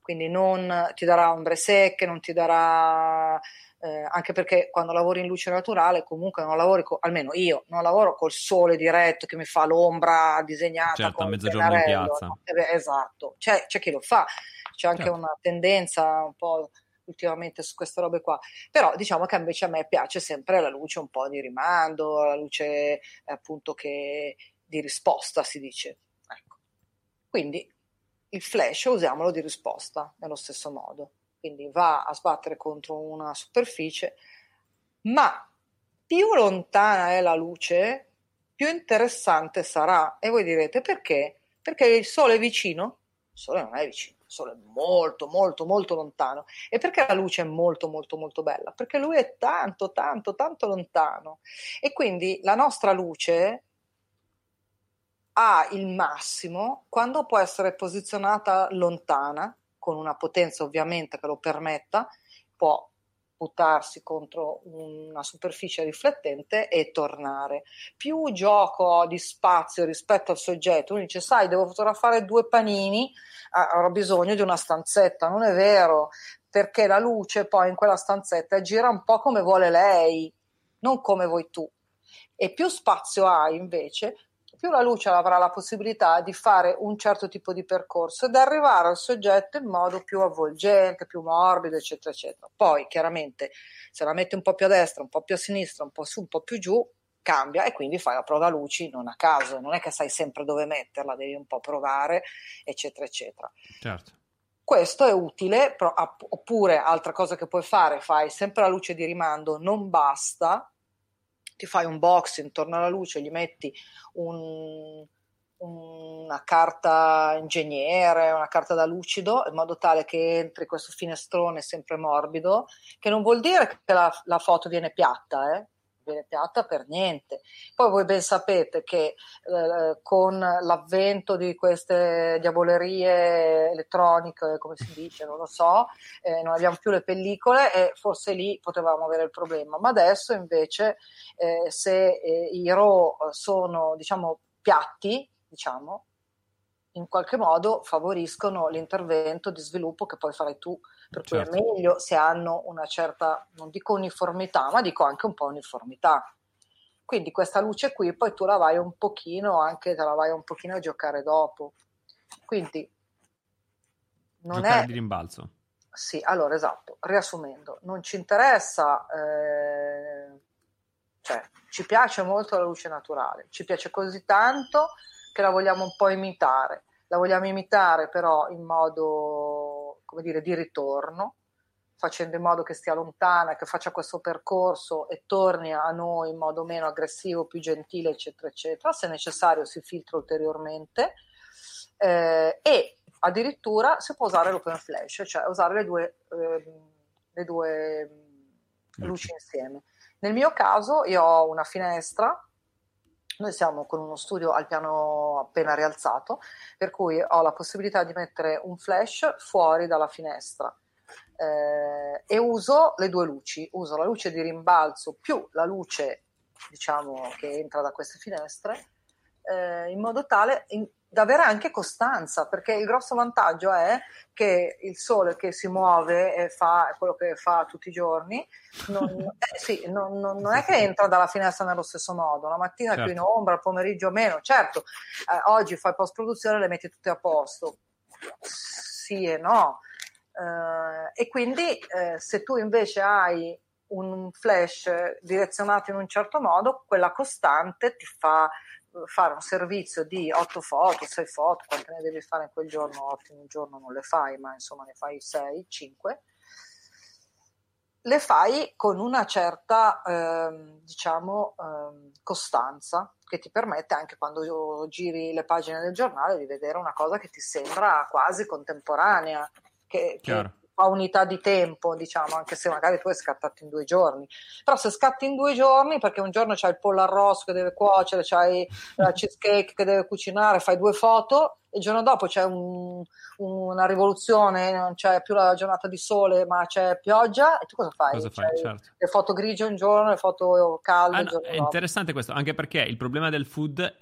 quindi non ti darà ombre secche, non ti darà eh, anche perché quando lavori in luce naturale comunque non lavori, co- almeno io non lavoro col sole diretto che mi fa l'ombra disegnata certo, a mezzogiorno in piazza. No? Eh beh, esatto, c'è, c'è, chi lo fa, c'è anche certo. una tendenza un po' ultimamente su queste robe qua, però diciamo che invece a me piace sempre la luce un po' di rimando, la luce appunto che di risposta si dice. Ecco. Quindi il flash usiamolo di risposta nello stesso modo quindi va a sbattere contro una superficie, ma più lontana è la luce, più interessante sarà. E voi direte perché? Perché il Sole è vicino? Il Sole non è vicino, il Sole è molto, molto, molto lontano. E perché la luce è molto, molto, molto bella? Perché lui è tanto, tanto, tanto lontano. E quindi la nostra luce ha il massimo quando può essere posizionata lontana con una potenza ovviamente che lo permetta, può buttarsi contro una superficie riflettente e tornare. Più gioco di spazio rispetto al soggetto, uno dice, sai, devo fotografare due panini, avrò bisogno di una stanzetta, non è vero, perché la luce poi in quella stanzetta gira un po' come vuole lei, non come vuoi tu. E più spazio hai invece, più la luce avrà la possibilità di fare un certo tipo di percorso ed arrivare al soggetto in modo più avvolgente, più morbido, eccetera, eccetera. Poi chiaramente se la metti un po' più a destra, un po' più a sinistra, un po' su, un po' più giù, cambia e quindi fai la prova luci non a caso, non è che sai sempre dove metterla, devi un po' provare, eccetera, eccetera. Certo. Questo è utile, però, oppure altra cosa che puoi fare, fai sempre la luce di rimando, non basta, ti fai un box intorno alla luce, gli metti un, una carta ingegnere, una carta da lucido, in modo tale che entri questo finestrone sempre morbido, che non vuol dire che la, la foto viene piatta, eh? Viene piatta per niente. Poi voi ben sapete che eh, con l'avvento di queste diavolerie elettroniche, come si dice, non lo so, eh, non abbiamo più le pellicole e forse lì potevamo avere il problema. Ma adesso invece eh, se eh, i RAW sono diciamo piatti, diciamo, in qualche modo favoriscono l'intervento di sviluppo che poi farai tu per cui certo. è meglio se hanno una certa, non dico uniformità, ma dico anche un po' uniformità. Quindi questa luce qui poi tu la vai un pochino, anche te la vai un pochino a giocare dopo. Quindi non giocare è... di rimbalzo. Sì, allora esatto, riassumendo, non ci interessa, eh... cioè ci piace molto la luce naturale, ci piace così tanto che la vogliamo un po' imitare, la vogliamo imitare però in modo come dire, di ritorno, facendo in modo che stia lontana, che faccia questo percorso e torni a noi in modo meno aggressivo, più gentile, eccetera, eccetera. Se necessario si filtra ulteriormente eh, e addirittura si può usare l'open flash, cioè usare le due, eh, le due luci insieme. Nel mio caso io ho una finestra noi siamo con uno studio al piano appena rialzato, per cui ho la possibilità di mettere un flash fuori dalla finestra. Eh, e uso le due luci, uso la luce di rimbalzo più la luce diciamo che entra da queste finestre eh, in modo tale in, da avere anche costanza, perché il grosso vantaggio è che il sole che si muove e fa quello che fa tutti i giorni, non, eh, sì, non, non, non, è che entra dalla finestra nello stesso modo, la mattina certo. più in ombra, il pomeriggio meno, certo, eh, oggi fai post produzione e le metti tutte a posto, sì e no, eh, e quindi eh, se tu invece hai un flash direzionato in un certo modo, quella costante ti fa fare un servizio di 8 foto, 6 foto, quante ne devi fare in quel giorno? 8 in un giorno non le fai, ma insomma ne fai 6, 5. Le fai con una certa, eh, diciamo, eh, costanza che ti permette anche quando giri le pagine del giornale di vedere una cosa che ti sembra quasi contemporanea, che, che a unità di tempo, diciamo, anche se magari tu hai scattato in due giorni. Però se scatti in due giorni, perché un giorno c'hai il pollo arrosto che deve cuocere, c'hai la cheesecake che deve cucinare, fai due foto, e il giorno dopo c'è un, una rivoluzione, non c'è più la giornata di sole, ma c'è pioggia, e tu cosa fai? Cosa fai? Certo. Le foto grigie un giorno, le foto calde. Ah, no, è interessante questo, anche perché il problema del food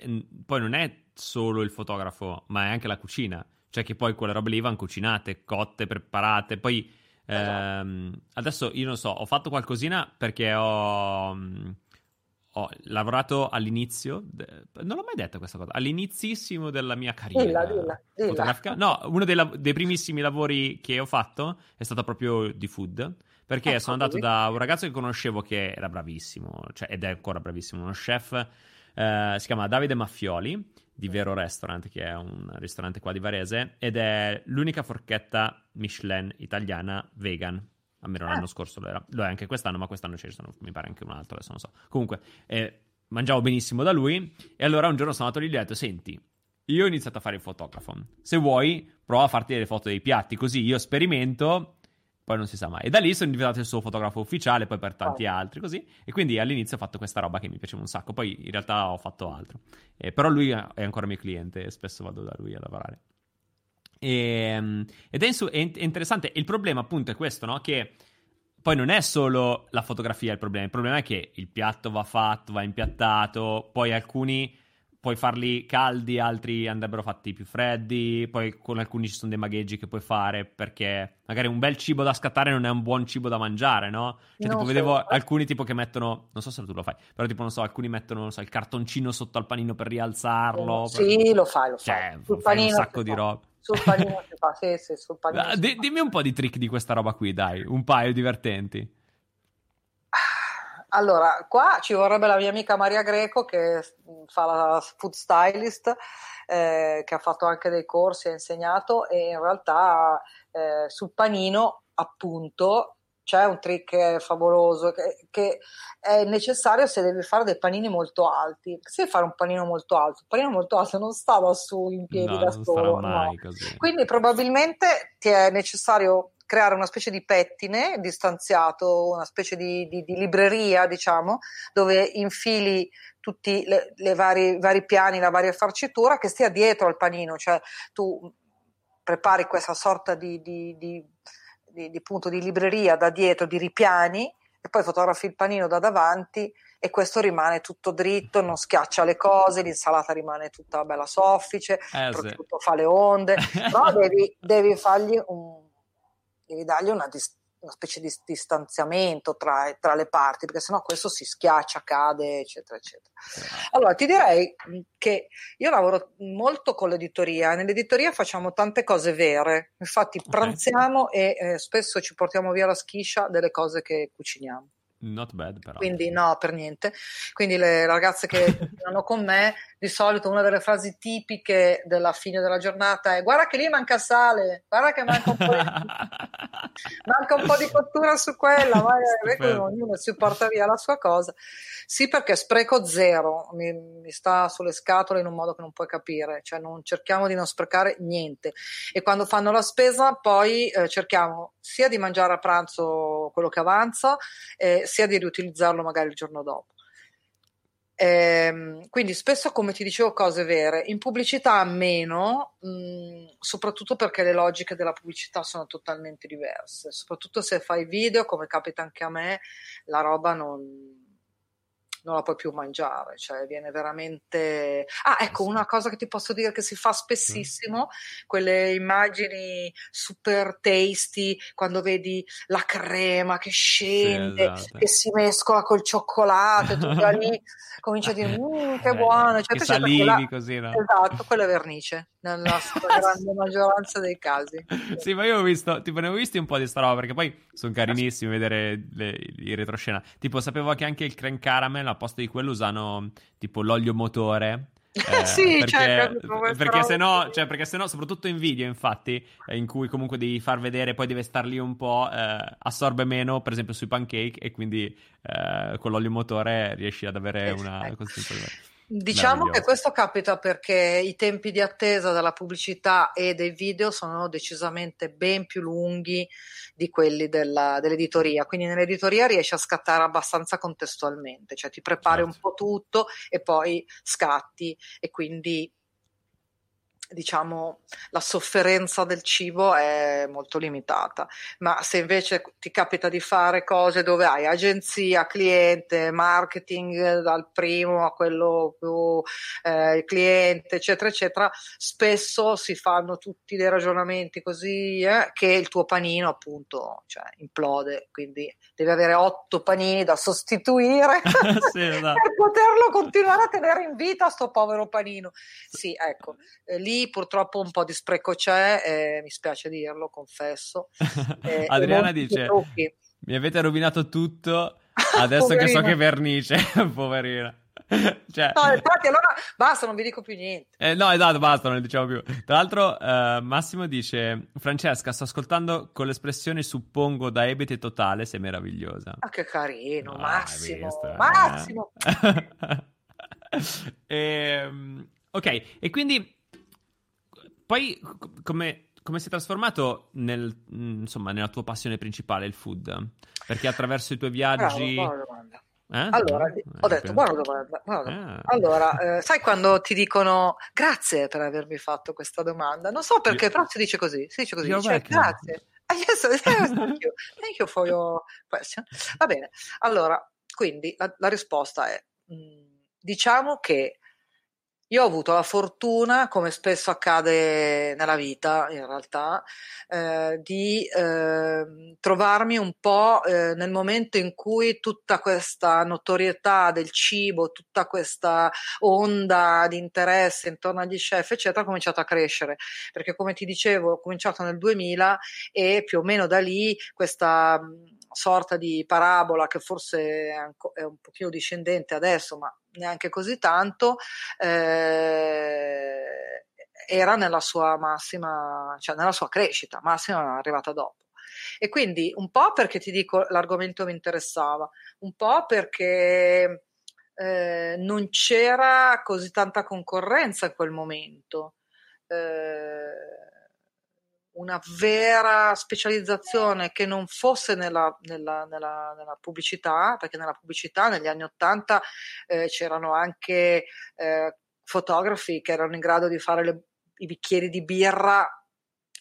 poi non è solo il fotografo, ma è anche la cucina cioè che poi quelle robe lì vanno cucinate, cotte, preparate. Poi ehm, adesso io non so, ho fatto qualcosina perché ho, mm, ho lavorato all'inizio. De... non l'ho mai detto questa cosa. All'inizissimo della mia carriera dilla, dilla, dilla. fotografica. No, uno dei, dei, primissimi lavori che ho fatto è stato proprio di food. Perché ecco, sono andato da un ragazzo che conoscevo che era bravissimo, cioè, ed è ancora bravissimo, uno chef, eh, si chiama Davide Maffioli di Vero Restaurant, che è un ristorante qua di Varese, ed è l'unica forchetta Michelin italiana vegan. Almeno ah. l'anno scorso lo era. Lo è anche quest'anno, ma quest'anno ce ne sono, mi pare anche un altro, adesso non so. Comunque, eh, mangiavo benissimo da lui, e allora un giorno sono andato lì e gli ho detto, senti, io ho iniziato a fare il fotografo. Se vuoi, prova a farti delle foto dei piatti, così io sperimento poi non si sa mai. E da lì sono diventato il suo fotografo ufficiale, poi per tanti oh. altri, così. E quindi all'inizio ho fatto questa roba che mi piaceva un sacco. Poi in realtà ho fatto altro. Eh, però lui è ancora mio cliente e spesso vado da lui a lavorare. E, ehm, ed è, insu- è, interessante. Il problema appunto è questo, no? Che poi non è solo la fotografia il problema, il problema è che il piatto va fatto, va impiattato, poi alcuni puoi farli caldi, altri andrebbero fatti più freddi, poi con alcuni ci sono dei magheggi che puoi fare perché magari un bel cibo da scattare non è un buon cibo da mangiare, no? Cioè, no, tipo, vedevo so. alcuni tipo che mettono, non so se tu lo fai, però tipo, non so, alcuni mettono, so, il cartoncino sotto al panino per rialzarlo. Sì, per... lo fai, lo fai. Cioè, sul fai un sacco di roba. Sul panino si fa, sì, sì, sul panino. Ah, d- dimmi un po' di trick di questa roba qui, dai, un paio divertenti. Allora, qua ci vorrebbe la mia amica Maria Greco che fa la food stylist, eh, che ha fatto anche dei corsi, ha insegnato e in realtà eh, sul panino appunto c'è un trick favoloso che, che, è necessario se devi fare dei panini molto alti. Se devi fare un panino molto alto, un panino molto alto non stava su in piedi no, da solo. No. Quindi probabilmente ti è necessario creare una specie di pettine distanziato, una specie di, di, di libreria, diciamo, dove infili tutti i vari, vari piani, la varia farcitura che stia dietro al panino, cioè tu prepari questa sorta di, di, di, di, punto di libreria da dietro, di ripiani, e poi fotografi il panino da davanti e questo rimane tutto dritto, non schiaccia le cose, l'insalata rimane tutta bella soffice, eh, il sì. fa le onde, però devi, devi fargli un devi dargli una, dis- una specie di distanziamento tra, tra, le parti, perché sennò questo si schiaccia, cade, eccetera, eccetera. Allora, ti direi che io lavoro molto con l'editoria, nell'editoria facciamo tante cose vere, infatti okay. pranziamo e eh, spesso ci portiamo via la schiscia delle cose che cuciniamo. Not bad, però. Quindi no, per niente. Quindi le ragazze che sono con me, di solito una delle frasi tipiche della fine della giornata è guarda che lì manca sale, guarda che manca un po' di, manca un po di cottura su quella, ma ognuno si porta via la sua cosa. Sì, perché spreco zero, mi, mi, sta sulle scatole in un modo che non puoi capire, cioè non cerchiamo di non sprecare niente. E quando fanno la spesa poi eh, cerchiamo sia di mangiare a pranzo quello che avanza, eh, sia di riutilizzarlo magari il giorno dopo. Eh, quindi spesso, come ti dicevo, cose vere. In pubblicità meno, mh, mm, soprattutto perché le logiche della pubblicità sono totalmente diverse. Soprattutto se fai video, come capita anche a me, la roba non, non la puoi più mangiare, cioè viene veramente... Ah, ecco, una cosa che ti posso dire che si fa spessissimo, quelle immagini super tasty, quando vedi la crema che scende, sì, esatto. che si mescola col cioccolato, e tu da lì cominci a dire, mmm, che eh, buono, eccetera, che salivi quella... così, no? Esatto, quella è vernice, nella grande maggioranza dei casi. Sì, ma io ho visto, tipo, ne ho visti un po' di sta roba, perché poi sono carinissimi vedere le, i retroscena. Tipo, sapevo che anche il creme caramel al posto di quello usano tipo l'olio motore. Eh, sì, perché, cioè, perché se no, cioè, perché se no, soprattutto in video, infatti, eh, in cui comunque devi far vedere, poi deve star lì un po', eh, assorbe meno, per esempio sui pancake, e quindi eh, con l'olio motore riesci ad avere una consistenza Diciamo che questo capita perché i tempi di attesa della pubblicità e dei video sono decisamente ben più lunghi di quelli della, dell'editoria, quindi nell'editoria riesci a scattare abbastanza contestualmente, cioè ti prepari certo. un po' tutto e poi scatti e quindi diciamo, la sofferenza del cibo è molto limitata. Ma se invece ti capita di fare cose dove hai agenzia, cliente, marketing dal primo a quello più eh, cliente, eccetera, eccetera, spesso si fanno tutti dei ragionamenti così eh, che il tuo panino appunto cioè, implode. Quindi devi avere otto panini da sostituire sì, esatto. per poterlo continuare a tenere in vita sto povero panino. Sì, ecco, eh, lì purtroppo un po' di spreco c'è, eh, mi spiace dirlo, confesso. Eh, Adriana dice, mi avete rovinato tutto, adesso che so che vernice, poverina. cioè... No, infatti allora basta, non vi dico più niente. Eh, no, esatto, basta, non ne diciamo più. Tra l'altro, uh, Massimo dice: Francesca, sto ascoltando con l'espressione suppongo da ebete totale, sei meravigliosa. Ah, che carino, ah, Massimo. Visto, eh? Massimo. e, ehm, ok, e quindi poi come, come si è trasformato nel, insomma, nella tua passione principale, il food? Perché attraverso i tuoi viaggi... Bravo, buona domanda. Eh? Allora, eh, ho detto, buona domanda. Buona Ah. Allora, eh, sai quando ti dicono grazie per avermi fatto questa domanda? Non so perché, io... però si dice così. Si dice così. Dice, grazie. Yes, thank you. Thank you for your question. Va bene, allora, quindi la, la risposta è, mh, mm, diciamo che io ho avuto la fortuna, come spesso accade nella vita in realtà, eh, di eh, trovarmi un po' eh, nel momento in cui tutta questa notorietà del cibo, tutta questa onda di interesse intorno agli chef, eccetera, ha cominciato a crescere. Perché come ti dicevo, ho cominciato nel 2000 e più o meno da lì questa sorta di parabola che forse è un pochino discendente adesso, ma neanche così tanto, eh, era nella sua massima, cioè nella sua crescita, massima arrivata dopo. E quindi un po' perché ti dico l'argomento mi interessava, un po' perché eh, non c'era così tanta concorrenza in quel momento. Eh, una vera specializzazione che non fosse nella, nella, nella, nella, pubblicità, perché nella pubblicità negli anni Ottanta eh, c'erano anche eh, fotografi che erano in grado di fare le, i bicchieri di birra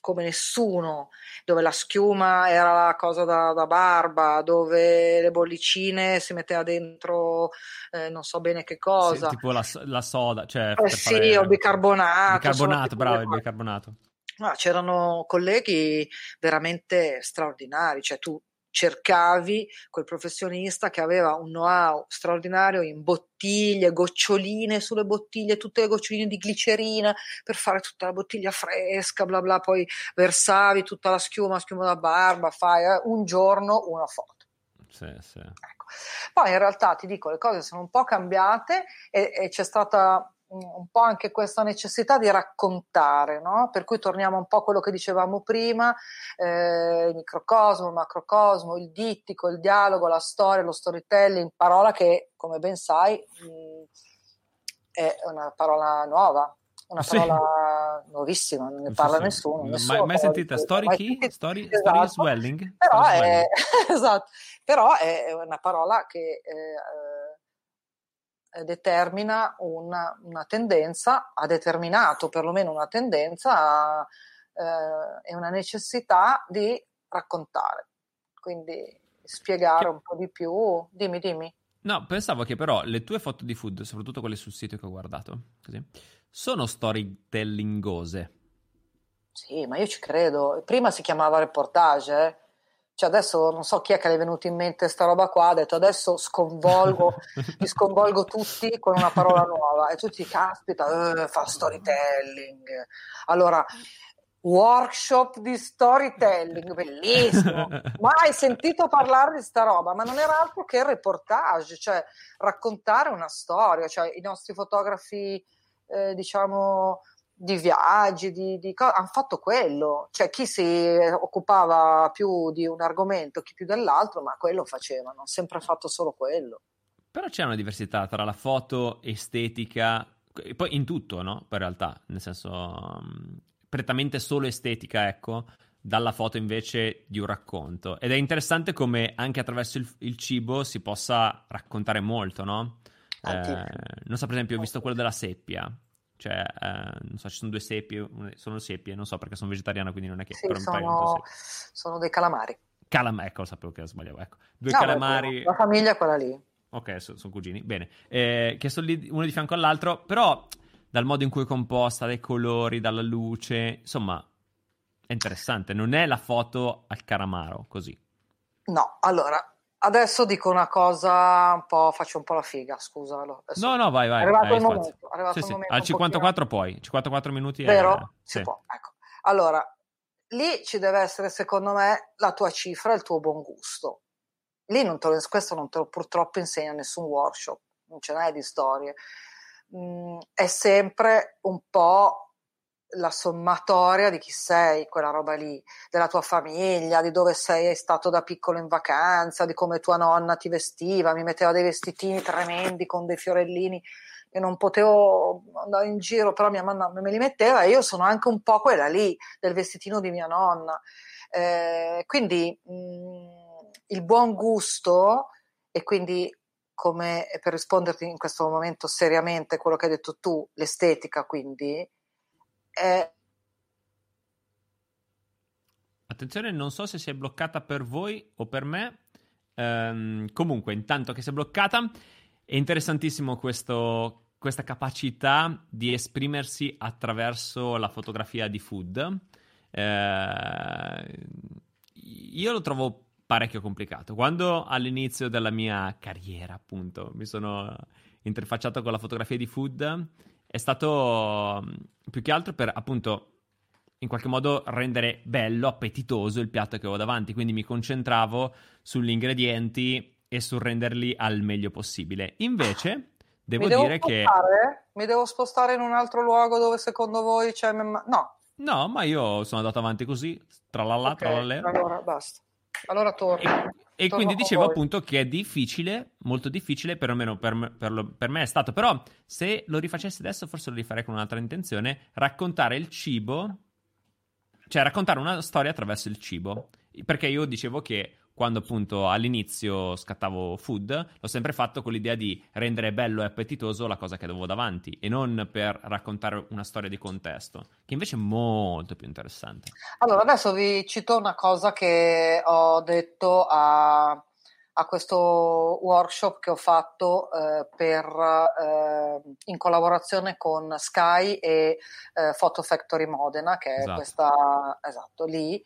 come nessuno, dove la schiuma era la cosa da, da barba, dove le bollicine si metteva dentro eh, non so bene che cosa. Sì, tipo la, la soda, cioè... Eh sì, fare... o bicarbonato. Bicarbonato, bravo, il bicarbonato. No, c'erano colleghi veramente straordinari, cioè tu cercavi quel professionista che aveva un know-how straordinario in bottiglie, goccioline sulle bottiglie, tutte le goccioline di glicerina per fare tutta la bottiglia fresca, bla bla, poi versavi tutta la schiuma, schiuma da barba, fai eh, un giorno una foto. Sì, sì. Ecco. Poi in realtà ti dico, le cose sono un po' cambiate e, e c'è stata un po' anche questa necessità di raccontare, no? per cui torniamo un po' a quello che dicevamo prima, eh, il microcosmo, il macrocosmo, il dittico, il dialogo, la storia, lo storytelling, parola che, come ben sai, mh, è una parola nuova, una parola sì. nuovissima, non ne parla sì, nessuno. nessuno mai, mai sentita? Story mai? Story, esatto. story swelling? Però, story è, swelling. esatto. Però è una parola che... Eh, determina una, una, tendenza, ha determinato perlomeno una tendenza eh, e una necessità di raccontare, quindi spiegare un po' di più. Dimmi, dimmi. No, pensavo che però le tue foto di food, soprattutto quelle sul sito che ho guardato, così, sono storytellingose. Sì, ma io ci credo. Prima si chiamava reportage, eh? Cioè adesso non so chi è che le è venuto in mente sta roba qua, ha detto adesso sconvolgo, li sconvolgo tutti con una parola nuova e tutti caspita, eh, fa storytelling. Allora, workshop di storytelling, bellissimo. Mai sentito parlare di sta roba, ma non era altro che reportage, cioè raccontare una storia, cioè i nostri fotografi eh, diciamo di viaggi, di, di co- hanno fatto quello, cioè chi si occupava più di un argomento, chi più dell'altro, ma quello facevano, hanno sempre fatto solo quello. Però c'è una diversità tra la foto estetica, e poi in tutto, no? Per realtà, nel senso, um, prettamente solo estetica, ecco, dalla foto invece di un racconto. Ed è interessante come anche attraverso il, il cibo si possa raccontare molto, no? Eh, non so, per esempio, ho visto quello della seppia cioè, eh, non so, ci sono due seppie, sono seppie, non so perché sono vegetariana, quindi non è che... Sì, sono, sono, dei calamari. Calam- ecco, sapevo che sbagliavo, ecco. Due no, calamari... La famiglia è quella lì. Ok, sono, sono cugini, bene. Eh, che sono lì uno di fianco all'altro, però dal modo in cui è composta, dai colori, dalla luce, insomma, è interessante. Non è la foto al caramaro, così. No, allora, Adesso dico una cosa un po', faccio un po' la figa, scusa. Adesso no, no, vai, vai. È arrivato il momento. Arrivato sì, il sì. momento Al 54 poi, 54 minuti. Vero? È... Si sì. può, ecco. Allora, lì ci deve essere, secondo me, la tua cifra il tuo buon gusto. Lì non te lo, questo non te lo purtroppo insegna nessun workshop, non ce n'è di storie. Mm, è sempre un po' la sommatoria di chi sei, quella roba lì, della tua famiglia, di dove sei stato da piccolo in vacanza, di come tua nonna ti vestiva, mi metteva dei vestitini tremendi con dei fiorellini e non potevo andare in giro, però mia mamma me li metteva e io sono anche un po' quella lì del vestitino di mia nonna. Eh, quindi mh, mm, il buon gusto e quindi come per risponderti in questo momento seriamente quello che hai detto tu, l'estetica quindi, è attenzione, non so se si è bloccata per voi o per me. Um, comunque, intanto che si è bloccata, è interessantissimo questo, questa capacità di esprimersi attraverso la fotografia di food. Uh, io lo trovo parecchio complicato. Quando all'inizio della mia carriera, appunto, mi sono interfacciato con la fotografia di food, è stato più che altro per appunto in qualche modo rendere bello, appetitoso il piatto che avevo davanti, quindi mi concentravo sugli ingredienti e sul renderli al meglio possibile. Invece, devo dire che... Mi devo spostare in un altro luogo dove secondo voi c'è... No. No, ma io sono andato avanti così, tra la okay, tra la le. Allora, basta. Allora torno. E, e quindi dicevo appunto che è difficile, molto difficile, perlomeno per me, per, lo, per me è stato, però se lo rifacessi adesso forse lo rifarei con un'altra intenzione, raccontare il cibo cioè raccontare una storia attraverso il cibo. Perché io dicevo che quando appunto all'inizio scattavo food, l'ho sempre fatto con l'idea di rendere bello e appetitoso la cosa che avevo davanti e non per raccontare una storia di contesto, che invece è molto più interessante. Allora, adesso vi cito una cosa che ho detto a a questo workshop che ho fatto eh, per, eh, in collaborazione con Sky e eh, Photo Factory Modena, che è esatto. questa, esatto, lì.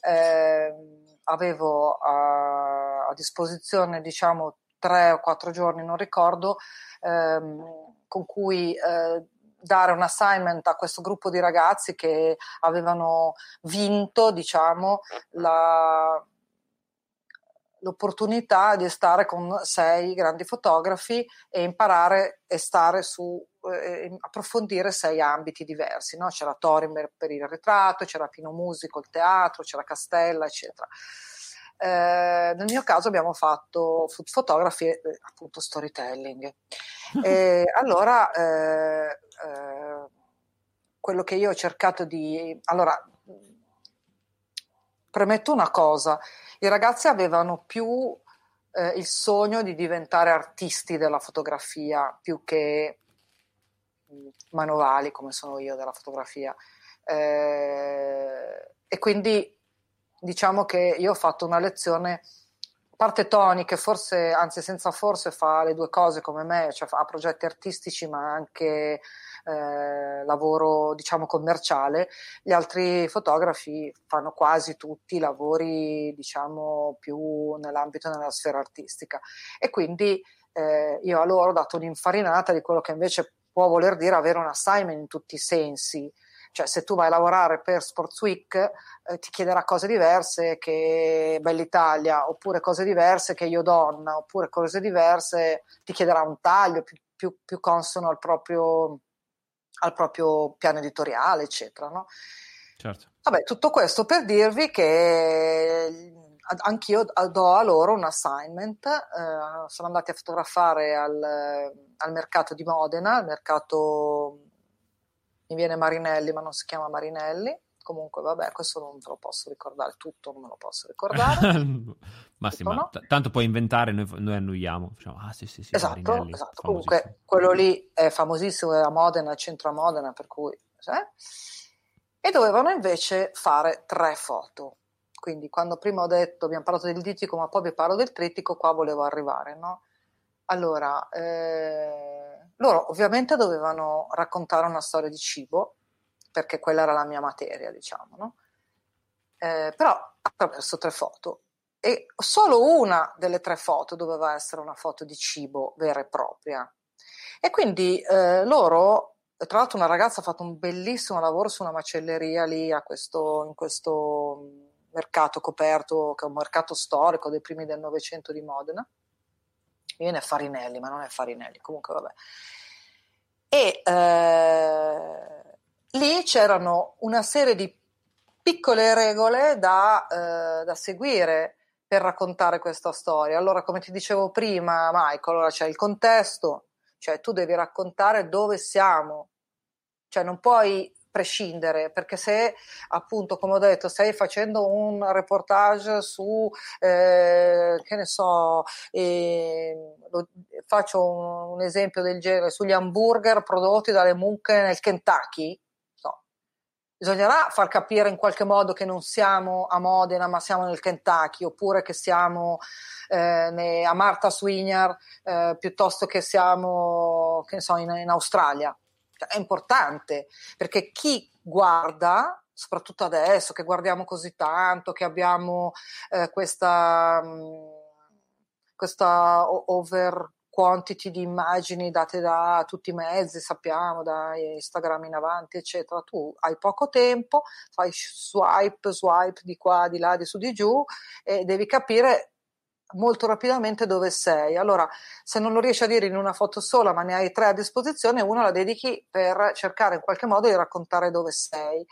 Ehm, avevo a, a, disposizione, diciamo, tre o quattro giorni, non ricordo, ehm, con cui eh, dare un assignment a questo gruppo di ragazzi che avevano vinto, diciamo, la l'opportunità di stare con sei grandi fotografi e imparare e stare su eh, approfondire sei ambiti diversi. No? C'era Torimer per il ritratto, c'era Pino Musico, il teatro, c'era Castella, eccetera. Eh, nel mio caso abbiamo fatto photography e appunto storytelling. E allora eh, eh, quello che io ho cercato di... Allora, premetto una cosa, i ragazzi avevano più eh, il sogno di diventare artisti della fotografia più che manovali come sono io della fotografia. Eh, e quindi diciamo che io ho fatto una lezione parte Tony che forse, anzi senza forse, fa le due cose come me, cioè fa progetti artistici ma anche eh, lavoro diciamo commerciale, gli altri fotografi fanno quasi tutti lavori diciamo più nell'ambito della sfera artistica e quindi eh, io a loro ho dato un'infarinata di quello che invece può voler dire avere un assignment in tutti i sensi, cioè se tu vai a lavorare per Sports Week eh, ti chiederà cose diverse che Bell'Italia oppure cose diverse che Io Donna oppure cose diverse ti chiederà un taglio più, più, più consono al proprio al proprio piano editoriale, eccetera. No? Certo. Vabbè, tutto questo per dirvi che anch'io do a loro un assignment. Eh, sono andati a fotografare al, al, mercato di Modena, al mercato mi viene Marinelli, ma non si chiama Marinelli. Comunque, vabbè, questo non ve lo posso ricordare, tutto non me lo posso ricordare. ma sì, ma no? t- tanto puoi inventare, noi, noi annuiamo. Diciamo, ah, sì, sì, sì, esatto, esatto. Comunque, quello lì è famosissimo, è a Modena, al centro a Modena, per cui... Eh? E dovevano invece fare tre foto. Quindi, quando prima ho detto, abbiamo parlato del dittico, ma poi vi parlo del trittico, qua volevo arrivare, no? Allora, eh, loro ovviamente dovevano raccontare una storia di cibo, perché quella era la mia materia, diciamo, no? Eh, però attraverso tre foto. E solo una delle tre foto doveva essere una foto di cibo vera e propria. E quindi eh, loro, tra l'altro una ragazza ha fatto un bellissimo lavoro su una macelleria lì questo, in questo mercato coperto, che è un mercato storico dei primi del Novecento di Modena. Viene Farinelli, ma non è Farinelli, comunque vabbè. E eh, lì c'erano una serie di piccole regole da, eh, da, seguire per raccontare questa storia. Allora, come ti dicevo prima, Michael, allora c'è il contesto, cioè tu devi raccontare dove siamo, cioè non puoi prescindere, perché se appunto, come ho detto, stai facendo un reportage su, eh, che ne so, eh, lo, faccio un, un esempio del genere, sugli hamburger prodotti dalle mucche nel Kentucky, Bisognerà far capire in qualche modo che non siamo a Modena, ma siamo nel Kentucky, oppure che siamo eh, a Martha Swigner eh, piuttosto che siamo che so, in, in Australia. Cioè, è importante perché chi guarda soprattutto adesso che guardiamo così tanto, che abbiamo eh, questa, mm, questa over quantity di immagini date da tutti i mezzi, sappiamo, da Instagram in avanti, eccetera. Tu hai poco tempo, fai swipe, swipe di qua, di là, di su, di giù e devi capire molto rapidamente dove sei. Allora, se non lo riesci a dire in una foto sola, ma ne hai tre a disposizione, uno la dedichi per cercare in qualche modo di raccontare dove sei.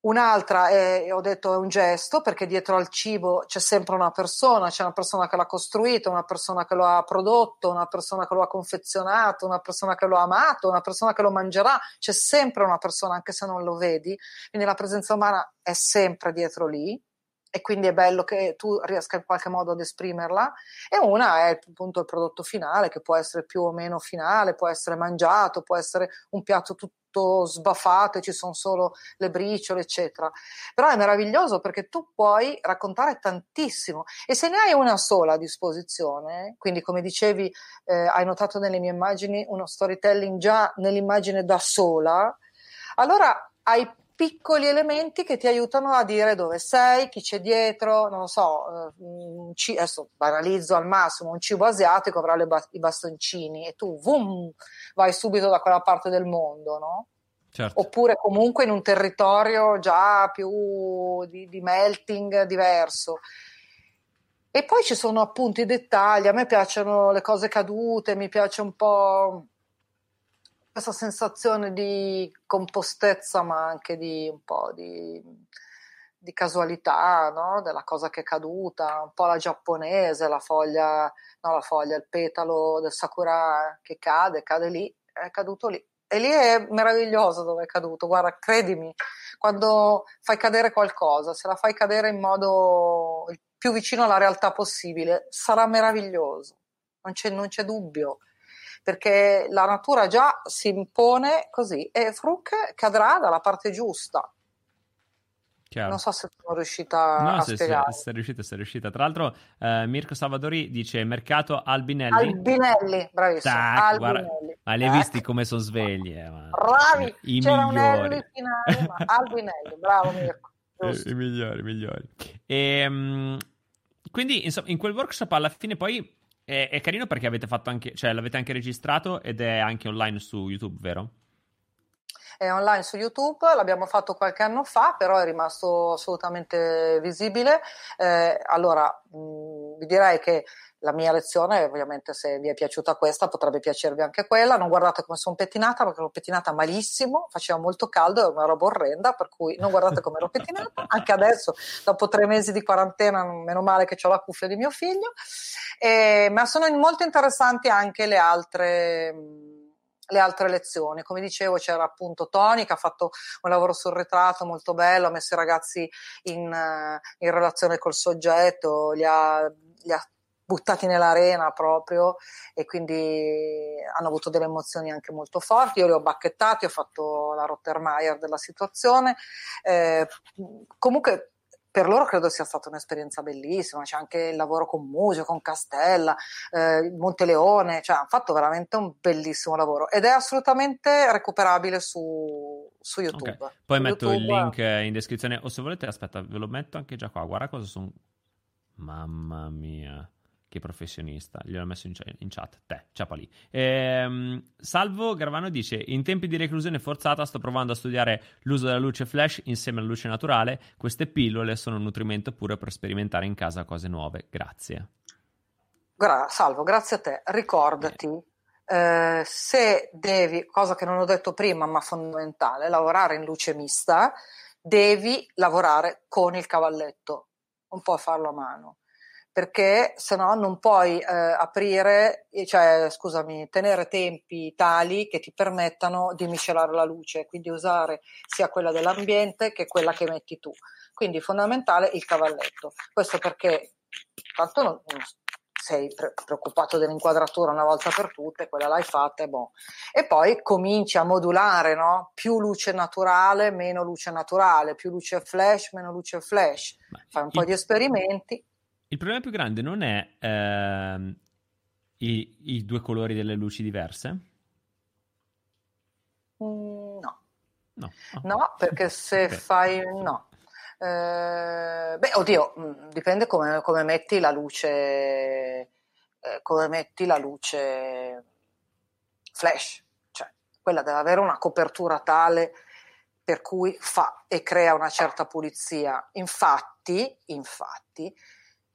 Un'altra è, ho detto, è un gesto, perché dietro al cibo c'è sempre una persona, c'è una persona che l'ha costruito, una persona che lo ha prodotto, una persona che lo ha confezionato, una persona che lo ha amato, una persona che lo mangerà, c'è sempre una persona anche se non lo vedi, quindi la presenza umana è sempre dietro lì e quindi è bello che tu riesca in qualche modo ad esprimerla. E una è appunto il prodotto finale che può essere più o meno finale, può essere mangiato, può essere un piatto tutto sbaffato e ci sono solo le briciole eccetera. Però è meraviglioso perché tu puoi raccontare tantissimo. E se ne hai una sola a disposizione quindi come dicevi eh, hai notato nelle mie immagini uno storytelling già nell'immagine da sola allora hai piccoli elementi che ti aiutano a dire dove sei, chi c'è dietro, non lo so, eh, c- adesso banalizzo al massimo, un cibo asiatico avrà ba- i bastoncini e tu vum, vai subito da quella parte del mondo, no? Certo. Oppure comunque in un territorio già più di, di melting diverso. E poi ci sono appunto i dettagli, a me piacciono le cose cadute, mi piace un po' questa sensazione di compostezza, ma anche di un po' di, di casualità, no? della cosa che è caduta, un po' la giapponese, la foglia, no, la foglia, il petalo del sakura che cade, cade lì, è caduto lì. E lì è meraviglioso dove è caduto, guarda, credimi, quando fai cadere qualcosa, se la fai cadere in modo più vicino alla realtà possibile, sarà meraviglioso, non c'è, non c'è dubbio perché la natura già si impone così e Fruk cadrà dalla parte giusta. Chiaro. Non so se sono riuscita no, a se, spiegare. Se, sei riuscita, sei riuscita. Tra l'altro, eh, Mirko Salvadori dice mercato Albinelli. Albinelli, bravissimo. Tac, Albinelli. Guarda, ma li hai visti come sono svegli? Eh, ma... Bravi, I c'era migliori. un L finale, ma Albinelli, bravo Mirko. I migliori, i migliori. E, um, quindi, insomma, in quel workshop alla fine poi è, è, carino perché avete fatto anche, cioè l'avete anche registrato ed è anche online su YouTube, vero? È online su YouTube, l'abbiamo fatto qualche anno fa, però è rimasto assolutamente visibile. Eh, allora, mh, vi direi che la mia lezione, ovviamente se vi è piaciuta questa, potrebbe piacervi anche quella. Non guardate come sono pettinata, perché l'ho pettinata malissimo, faceva molto caldo, è una roba orrenda, per cui non guardate come l'ho pettinata. Anche adesso, dopo tre mesi di quarantena, meno male che ho la cuffia di mio figlio. Eh, ma sono molto interessanti anche le altre le altre lezioni. Come dicevo, c'era appunto Tony che ha fatto un lavoro sul ritratto molto bello, ha messo i ragazzi in, in relazione col soggetto, li ha, li ha buttati nell'arena proprio e quindi hanno avuto delle emozioni anche molto forti. Io li ho bacchettati, ho fatto la Rottermeier della situazione. Eh, comunque per loro credo sia stata un'esperienza bellissima, c'è anche il lavoro con Musio, con Castella, eh, Monteleone, cioè hanno fatto veramente un bellissimo lavoro ed è assolutamente recuperabile su, su YouTube. Okay. Poi su metto YouTube... il link in descrizione o se volete, aspetta, ve lo metto anche già qua, guarda cosa sono... Mamma mia che professionista, gliel'ho messo in, in chat, te, ciapa lì. Ehm, Salvo Gravano dice, in tempi di reclusione forzata sto provando a studiare l'uso della luce flash insieme alla luce naturale, queste pillole sono un nutrimento pure per sperimentare in casa cose nuove, grazie. Gra- Salvo, grazie a te, ricordati, eh. Se devi, cosa che non ho detto prima ma fondamentale, lavorare in luce mista, devi lavorare con il cavalletto, non puoi farlo a mano perché se no non puoi eh, aprire, cioè scusami, tenere tempi tali che ti permettano di miscelare la luce, quindi usare sia quella dell'ambiente che quella che metti tu. Quindi fondamentale il cavalletto. Questo perché tanto non, sei pre- preoccupato dell'inquadratura una volta per tutte, quella l'hai fatta e boh. E poi cominci a modulare, no? Più luce naturale, meno luce naturale, più luce flash, meno luce flash. Fai un po' di esperimenti. Il problema più grande non è ehm, i, i due colori delle luci diverse? Mm, no. No. Ah. No, perché se Ok. fai no. Eh, beh, oddio, mh, dipende come, come metti la luce, eh, come metti la luce flash, cioè quella deve avere una copertura tale per cui fa e crea una certa pulizia. Infatti, infatti,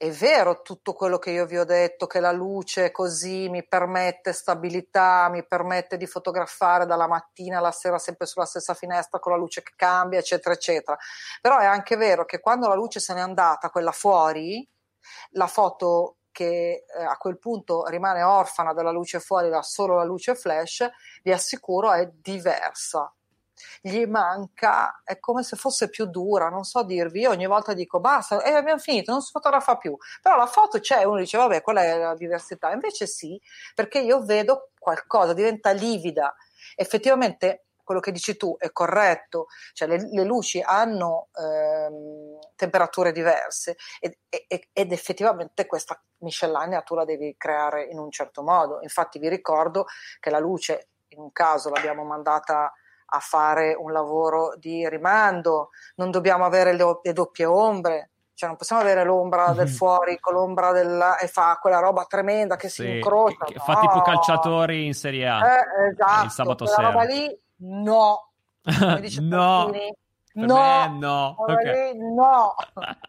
è vero tutto quello che io vi ho detto, che la luce così mi permette stabilità, mi permette di fotografare dalla mattina alla sera sempre sulla stessa finestra con la luce che cambia, eccetera, eccetera. Però è anche vero che quando la luce se n'è andata, quella fuori, la foto che eh, a quel punto rimane orfana della luce fuori, da solo la luce flash, vi assicuro è diversa. Gli manca, è come se fosse più dura, non so dirvi. Io ogni volta dico basta, e abbiamo finito, non si fotografa più. Però la foto c'è, uno dice vabbè, quella è la diversità. Invece sì, perché io vedo qualcosa, diventa livida. Effettivamente quello che dici tu è corretto, cioè le, le luci hanno ehm, temperature diverse ed, ed, ed effettivamente questa miscellanea tu la devi creare in un certo modo. Infatti vi ricordo che la luce in un caso l'abbiamo mandata a fare un lavoro di rimando, non dobbiamo avere le, le doppie ombre, cioè non possiamo avere l'ombra del fuori con l'ombra della e fa quella roba tremenda che si Sì, incrocia. che- fa tipo calciatori in Serie A. Eh, esatto, il sabato quella sera. roba lì no. Come dice no, per no, no. quella Ok. lì no.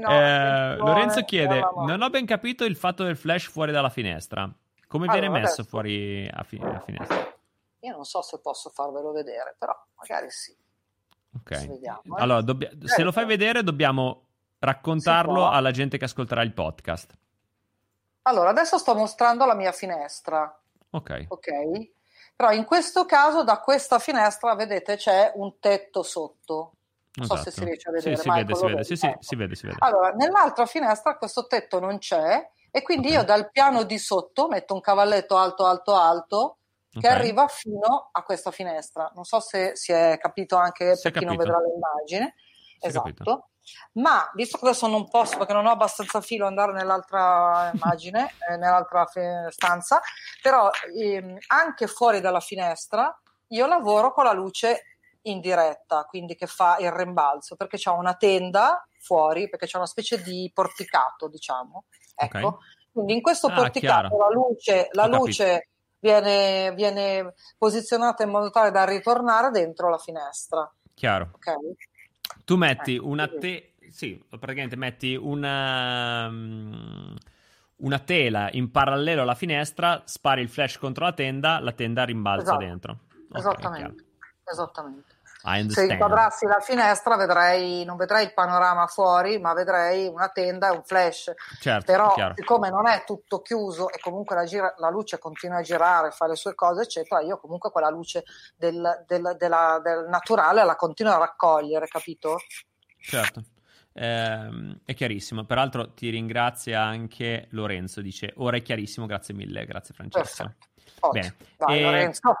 No, Eh, Lorenzo chiede. Non ho ben capito il fatto del flash fuori dalla finestra. Come viene Allora, messo adesso- fuori a, fi- a finestra? Io non so se posso farvelo vedere, però magari sì. Ok. Vediamo, eh. Allora, dobbia- se lo fai vedere, dobbiamo raccontarlo Si alla gente che ascolterà il podcast. Allora, adesso sto mostrando la mia finestra, Ok. ok? Però in questo caso da questa finestra, vedete, c'è un tetto sotto. Non so se Esatto. si riesce a Sì, vedere. si Michael, vede, si vede. Sì, sì, Ecco. si vede, si vede. Allora, nell'altra finestra questo tetto non c'è e quindi Ok. io dal piano di sotto metto un cavalletto alto, alto, alto che Ok. arriva fino a questa finestra. Non so se si è capito anche Si per chi non capito. vedrà l'immagine. Si Esatto. Ma visto che adesso non posso perché non ho abbastanza filo andare nell'altra immagine, eh, nell'altra fi- stanza, però ehm, anche fuori dalla finestra io lavoro con la luce in diretta, quindi che fa il rimbalzo, perché c'è una tenda fuori, perché c'è una specie di porticato, diciamo. Ecco. Ok. Quindi in questo Ah, porticato chiaro. la luce, la luce viene, viene posizionata in modo tale da ritornare dentro la finestra. Chiaro. Ok? Tu metti Ecco, una te... Sì, praticamente metti una... mm, una tela in parallelo alla finestra, spari il flash contro la tenda, la tenda rimbalza Esatto. dentro. Ok, Esattamente. Esattamente. Se inquadrassi la finestra vedrei, non vedrei il panorama fuori, ma vedrei una tenda e un flash. Certo, Però chiaro. siccome non è tutto chiuso e comunque la, gira- la luce continua a girare, fa le sue cose, eccetera, io comunque quella luce del, del- della- del naturale la continuo a raccogliere, capito? Certo. Ehm, è chiarissimo. Peraltro ti ringrazia anche Lorenzo, dice ora è chiarissimo, grazie mille, grazie Francesco. Perfetto. Ottimo. Bene. Vai, E- Lorenzo.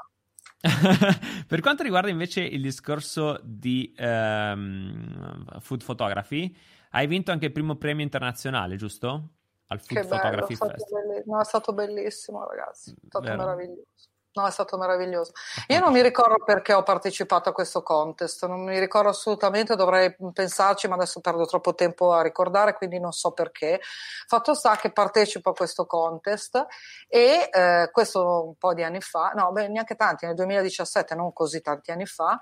per quanto riguarda invece il discorso di ehm, food photography, hai vinto anche il primo premio internazionale, giusto? Al Food Che bello, Photography stato, Festival. belli- no, è stato bellissimo, ragazzi. È stato Vero. meraviglioso. No, è stato meraviglioso. Io non mi ricordo perché ho partecipato a questo contest, non mi ricordo assolutamente, dovrei pensarci, ma adesso perdo troppo tempo a ricordare, quindi non so perché. Fatto sta che partecipo a questo contest e eh, questo un po' di anni fa, no, beh, neanche tanti, nel 2017, non così tanti anni fa,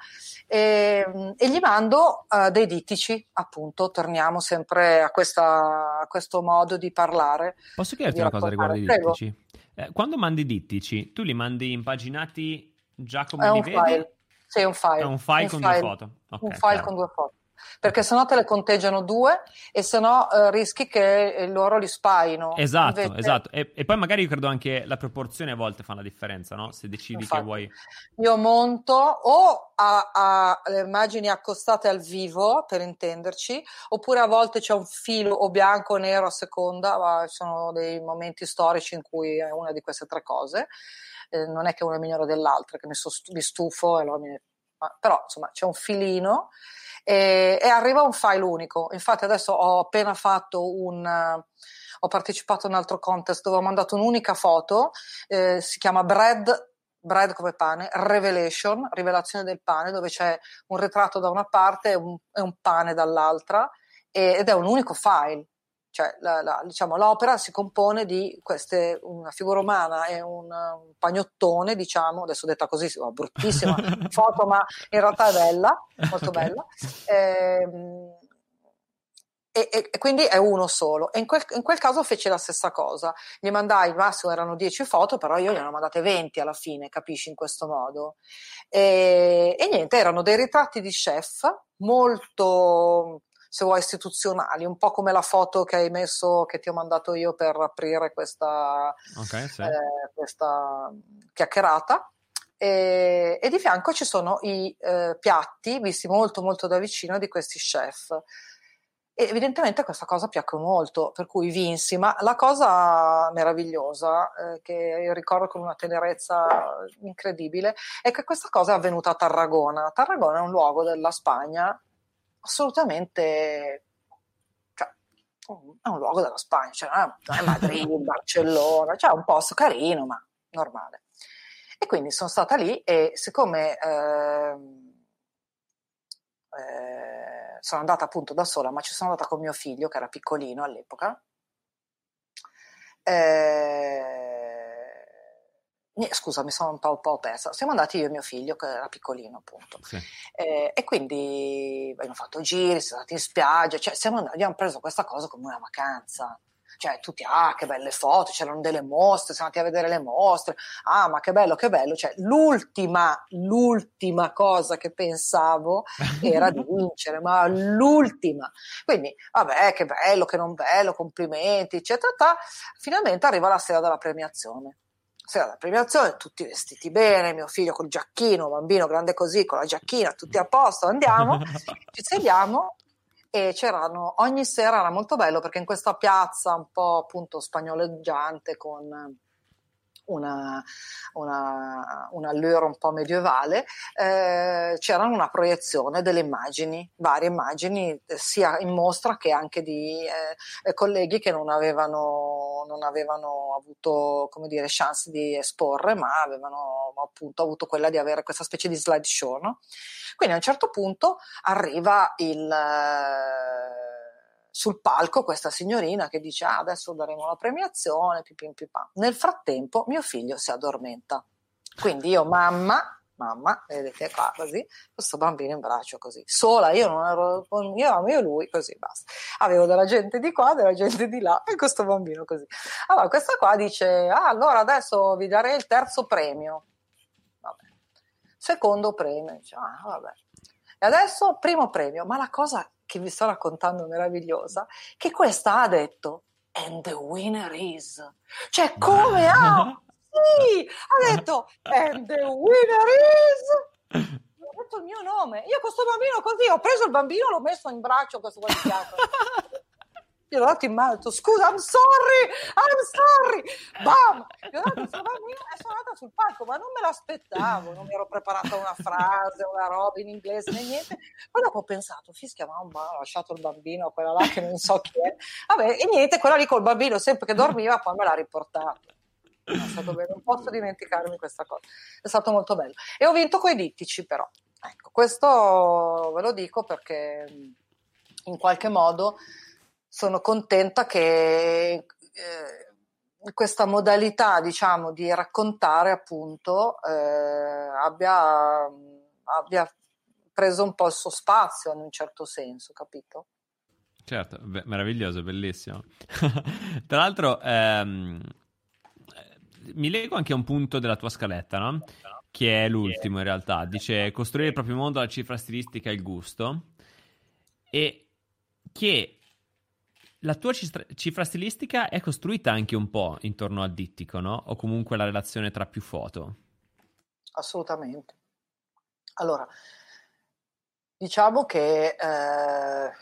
e, e gli mando eh, dei dittici, appunto, torniamo sempre a, questa, a questo modo di parlare. Posso chiederti di una cosa riguardo i dittici? Eh, quando mandi dittici, tu li mandi impaginati già come È li un vedi? file. Sì, è un file. È un file con due foto. Ok, un file con due foto. Perché sennò te le conteggiano due e sennò eh, rischi che loro li spaino. Esatto, Invece... esatto. E, e, poi magari io credo anche la proporzione a volte fa la differenza, no? Se decidi Infatti, che vuoi... Io monto o a, a, le immagini accostate al vivo, per intenderci, oppure a volte c'è un filo o bianco o nero a seconda, ma sono dei momenti storici in cui è una di queste tre cose. Eh, non è che una è migliore dell'altra, che mi, so, mi stufo, allora mi... però insomma c'è un filino e, e, arriva un file unico. Infatti adesso ho appena fatto un... Ho partecipato a un altro contest dove ho mandato un'unica foto, eh, si chiama Bread bread come pane, revelation, rivelazione del pane, dove c'è un ritratto da una parte e un, e un pane dall'altra, e, ed è un unico file. Cioè, la, la, diciamo, l'opera si compone di queste, una figura umana e un, un pagnottone, diciamo, adesso detta così, oh, bruttissima foto, ma in realtà è bella, molto okay. bella. Eh, e, e, e, quindi è uno solo. E in quel, in quel, caso fece la stessa cosa. Gli mandai, il massimo erano 10 foto, però io gliene ho mandate 20 alla fine, capisci, in questo modo. E, e niente, erano dei ritratti di chef molto se vuoi, istituzionali, un po' come la foto che hai messo, che ti ho mandato io per aprire questa, okay, sì. eh, questa chiacchierata. E, e, di fianco ci sono i eh, piatti visti molto molto da vicino di questi chef. E evidentemente questa cosa piacque molto, per cui vinsi, ma la cosa meravigliosa, eh, che io ricordo con una tenerezza incredibile, è che questa cosa è avvenuta a Tarragona. Tarragona è un luogo della Spagna assolutamente cioè, è un luogo della Spagna, cioè, non è Madrid, Barcellona, cioè un posto carino, ma normale. E quindi sono stata lì e siccome eh, eh, sono andata appunto da sola, ma ci sono andata con mio figlio che era piccolino all'epoca, eh, scusa, mi sono un po', un po', persa. Siamo andati io e mio figlio, che era piccolino, appunto. Sì. Eh, e quindi abbiamo fatto giri, siamo andati in spiaggia, cioè andati, abbiamo preso questa cosa come una vacanza. Cioè, tutti, ah, che belle foto, c'erano delle mostre, siamo andati a vedere le mostre, ah, ma che bello, che bello. Cioè, l'ultima, l'ultima cosa che pensavo era di vincere, ma l'ultima. Quindi, vabbè, che bello, che non bello, complimenti, eccetera. Finalmente arriva la sera della premiazione sera della premiazione, tutti vestiti bene, mio figlio col giacchino, bambino grande così, con la giacchina, tutti a posto, andiamo, ci sediamo e c'erano, ogni sera era molto bello perché in questa piazza un po' appunto spagnoleggiante con una, una, un allure un po' medievale, eh, c'era una proiezione delle immagini, varie immagini, eh, sia in mostra che anche di eh, colleghi che non avevano, non avevano avuto dire, chance di esporre, ma avevano appunto avuto quella di avere questa specie di slideshow. No? Quindi a un certo punto arriva il sul palco questa signorina che dice ah, adesso daremo la premiazione, pipim pipam. Nel frattempo mio figlio si addormenta. Quindi io, mamma, mamma, vedete qua così, questo bambino in braccio così, sola, io non ero con io, io lui, così basta. Avevo della gente di qua, della gente di là e questo bambino così. Allora questa qua dice, ah, allora adesso vi darei il terzo premio. Vabbè. Secondo premio, dice, ah, vabbè. E adesso primo premio, ma la cosa che vi sto raccontando meravigliosa, che questa ha detto and the winner is. Cioè, come ha? Sì, ha detto and the winner is. Ha detto il mio nome. Io questo bambino così, ho preso il bambino, l'ho messo in braccio questo qua di fianco. Io l'ho dato in mano, ho detto scusa, I'm sorry, I'm sorry, bam! Io ho dato il bambino e sono andata sul palco, ma non me l'aspettavo, non mi ero preparata una frase, una roba in inglese né niente. Poi dopo ho pensato, fischia mamma, ho lasciato il bambino, quella là che non so chi è. Vabbè, e niente, quella lì col bambino sempre che dormiva, poi me l'ha bello, non posso dimenticarmi questa cosa. È stato molto bello. E ho vinto coi dittici, però. Ecco, questo ve lo dico perché in qualche modo sono contenta che eh, questa modalità, diciamo, di raccontare appunto eh, abbia, abbia preso un po' il suo spazio in un certo senso, capito? Certo, beh, meraviglioso, bellissimo. Tra l'altro, ehm, mi leggo anche a un punto della tua scaletta, no? Che è l'ultimo in realtà. Dice costruire il proprio mondo, la cifra stilistica e il gusto. e che la tua cifra, stilistica è costruita anche un po' intorno al dittico, no? O comunque la relazione tra più foto. Assolutamente. Allora, diciamo che eh,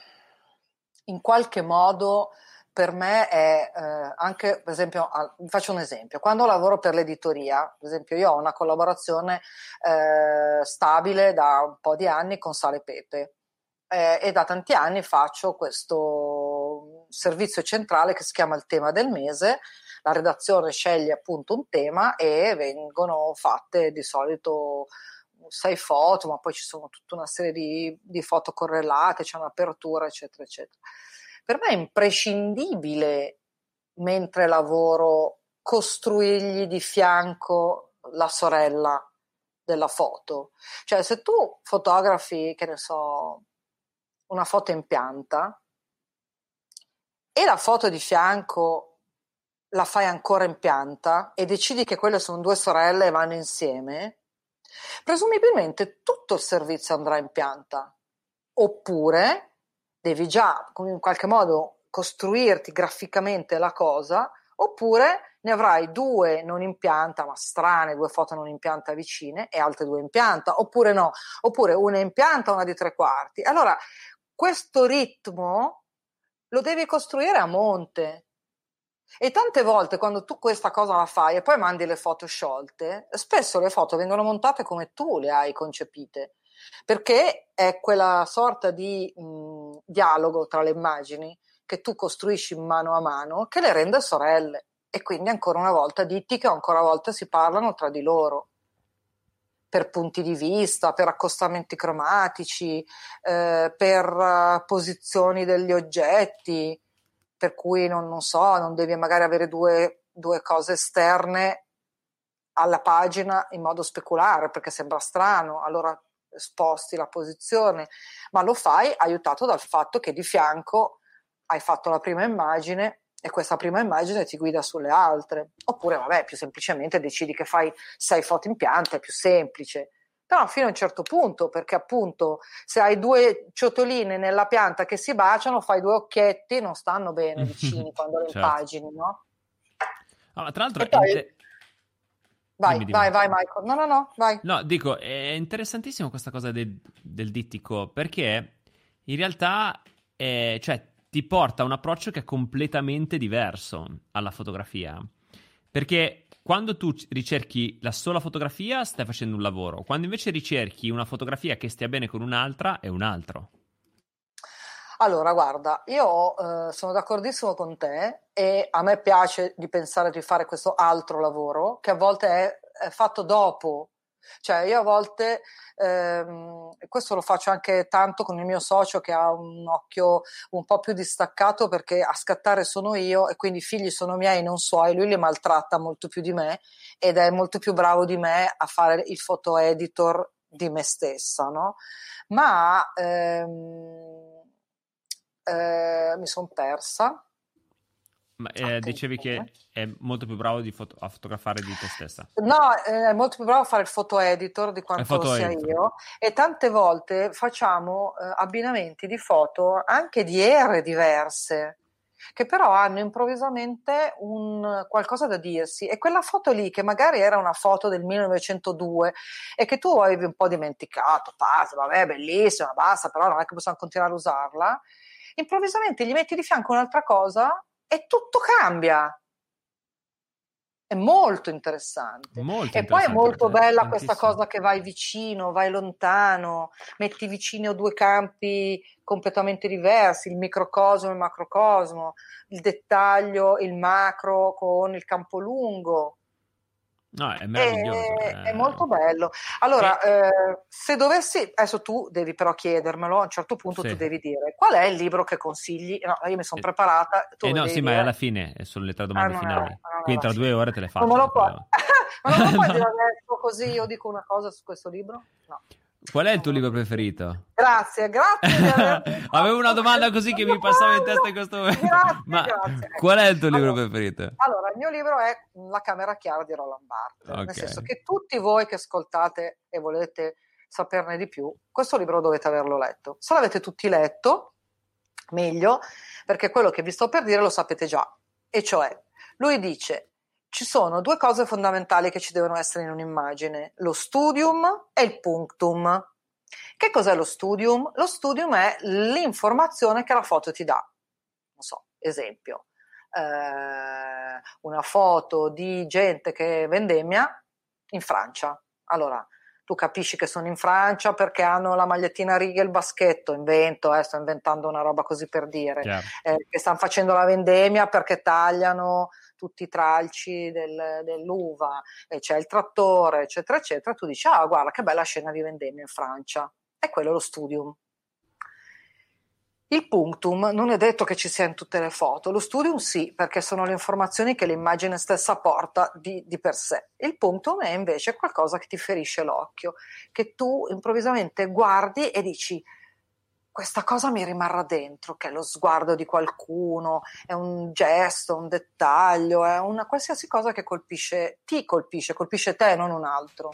in qualche modo per me è eh, anche, per esempio, vi faccio un esempio, quando lavoro per l'editoria, per esempio io ho una collaborazione eh, stabile da un po' di anni con Sale Pepe eh, e da tanti anni faccio questo servizio centrale che si chiama il tema del mese, la redazione sceglie appunto un tema e vengono fatte di solito sei foto, ma poi ci sono tutta una serie di, di foto correlate, c'è un'apertura, eccetera, eccetera per me è imprescindibile mentre lavoro costruirgli di fianco la sorella della foto. Cioè, se tu fotografi, che ne so, una foto in pianta e la foto di fianco la fai ancora in pianta e decidi che quelle sono due sorelle e vanno insieme, presumibilmente tutto il servizio andrà in pianta. Oppure devi già in qualche modo costruirti graficamente la cosa, oppure ne avrai due non in pianta, ma strane, due foto non in pianta vicine e altre due in pianta, oppure no, oppure una in pianta, una di tre quarti. Allora, questo ritmo lo devi costruire a monte. E tante volte quando tu questa cosa la fai e poi mandi le foto sciolte, spesso le foto vengono montate come tu le hai concepite perché è quella sorta di mh, dialogo tra le immagini che tu costruisci mano a mano che le rende sorelle e quindi ancora una volta ditti che ancora una volta si parlano tra di loro per punti di vista, per accostamenti cromatici, eh, per uh, posizioni degli oggetti, per cui non, non, so, non devi magari avere due, due cose esterne alla pagina in modo speculare perché sembra strano, allora sposti la posizione, ma lo fai aiutato dal fatto che di fianco hai fatto la prima immagine e questa prima immagine ti guida sulle altre. Oppure, vabbè, più semplicemente decidi che fai sei foto in pianta, è più semplice. Però fino a un certo punto, perché appunto se hai due ciotoline nella pianta che si baciano, fai due occhietti, non stanno bene vicini quando le certo. impagini, no? Ah, tra l'altro, Vai, dimmi, dimmi. vai, vai, Michael. No, no, no, vai. No, dico, è interessantissimo questa cosa del, del dittico perché in realtà è, cioè, ti porta a un approccio che è completamente diverso alla fotografia. Perché quando tu ricerchi la sola fotografia stai facendo un lavoro, quando invece ricerchi una fotografia che stia bene con un'altra è un altro. Allora, guarda, io eh, sono d'accordissimo con te e a me piace di pensare di fare questo altro lavoro che a volte è, è fatto dopo. Cioè, io a volte, ehm, questo lo faccio anche tanto con il mio socio che ha un occhio un po' più distaccato perché a scattare sono io e quindi i figli sono miei, non suoi, lui li maltratta molto più di me ed è molto più bravo di me a fare il photo editor di me stessa, no? Ma ehm, eh, mi sono persa. Ma eh, dicevi che è molto più bravo foto- a fotografare di te stessa. No, è molto più bravo a fare il photo editor di quanto lo sia editor. io. E tante volte facciamo eh, abbinamenti di foto anche di ere diverse che però hanno improvvisamente un qualcosa da dirsi e quella foto lì che magari era una foto del 1902 e che tu avevi un po' dimenticato, passa, vabbè, bellissima, basta, però non è che possiamo continuare a usarla improvvisamente gli metti di fianco un'altra cosa e tutto cambia. È molto interessante. Molto e interessante, poi è molto bella questa cosa che vai vicino, vai lontano, metti vicino due campi completamente diversi, il microcosmo e il macrocosmo, il dettaglio, il macro con il campo lungo. No, è meraviglioso. È, è... è molto bello. Allora, e... eh, se dovessi, adesso tu devi però chiedermelo, a un certo punto sì. tu devi dire qual è il libro che consigli. No, io mi sono preparata. Tu eh no, sì, dire. ma è alla fine, sono le tre domande ah, finali. È, Quindi tra due ore te le faccio. Non me lo puoi, ma non lo puoi dire adesso così io dico una cosa su questo libro? No. Qual è il tuo libro preferito? Grazie, grazie. Avevo una domanda così che mi passava in testa in questo momento. Grazie, Ma grazie. qual è il tuo libro allora, preferito? Allora, il mio libro è La camera chiara di Roland Barthes. Okay. Nel senso che tutti voi che ascoltate e volete saperne di più, questo libro dovete averlo letto. Se l'avete tutti letto, meglio, perché quello che vi sto per dire lo sapete già. E cioè, lui dice, ci sono due cose fondamentali che ci devono essere in un'immagine, lo studium e il punctum. Che cos'è lo studium? Lo studium è l'informazione che la foto ti dà. Non so, esempio, eh, una foto di gente che vendemmia in Francia. Allora, tu capisci che sono in Francia perché hanno la magliettina a righe e il baschetto, invento, eh, sto inventando una roba così per dire, eh, che stanno facendo la vendemmia perché tagliano tutti i tralci del, dell'uva, e c'è il trattore, eccetera, eccetera, tu dici, ah, guarda che bella scena di vendemmia in Francia. E quello è lo studium. Il punctum non è detto che ci sia in tutte le foto, lo studium sì, perché sono le informazioni che l'immagine stessa porta di, di, per sé. Il punctum è invece qualcosa che ti ferisce l'occhio, che tu improvvisamente guardi e dici questa cosa mi rimarrà dentro, che è lo sguardo di qualcuno, è un gesto, un dettaglio, è una qualsiasi cosa che colpisce, ti colpisce, colpisce te, non un altro.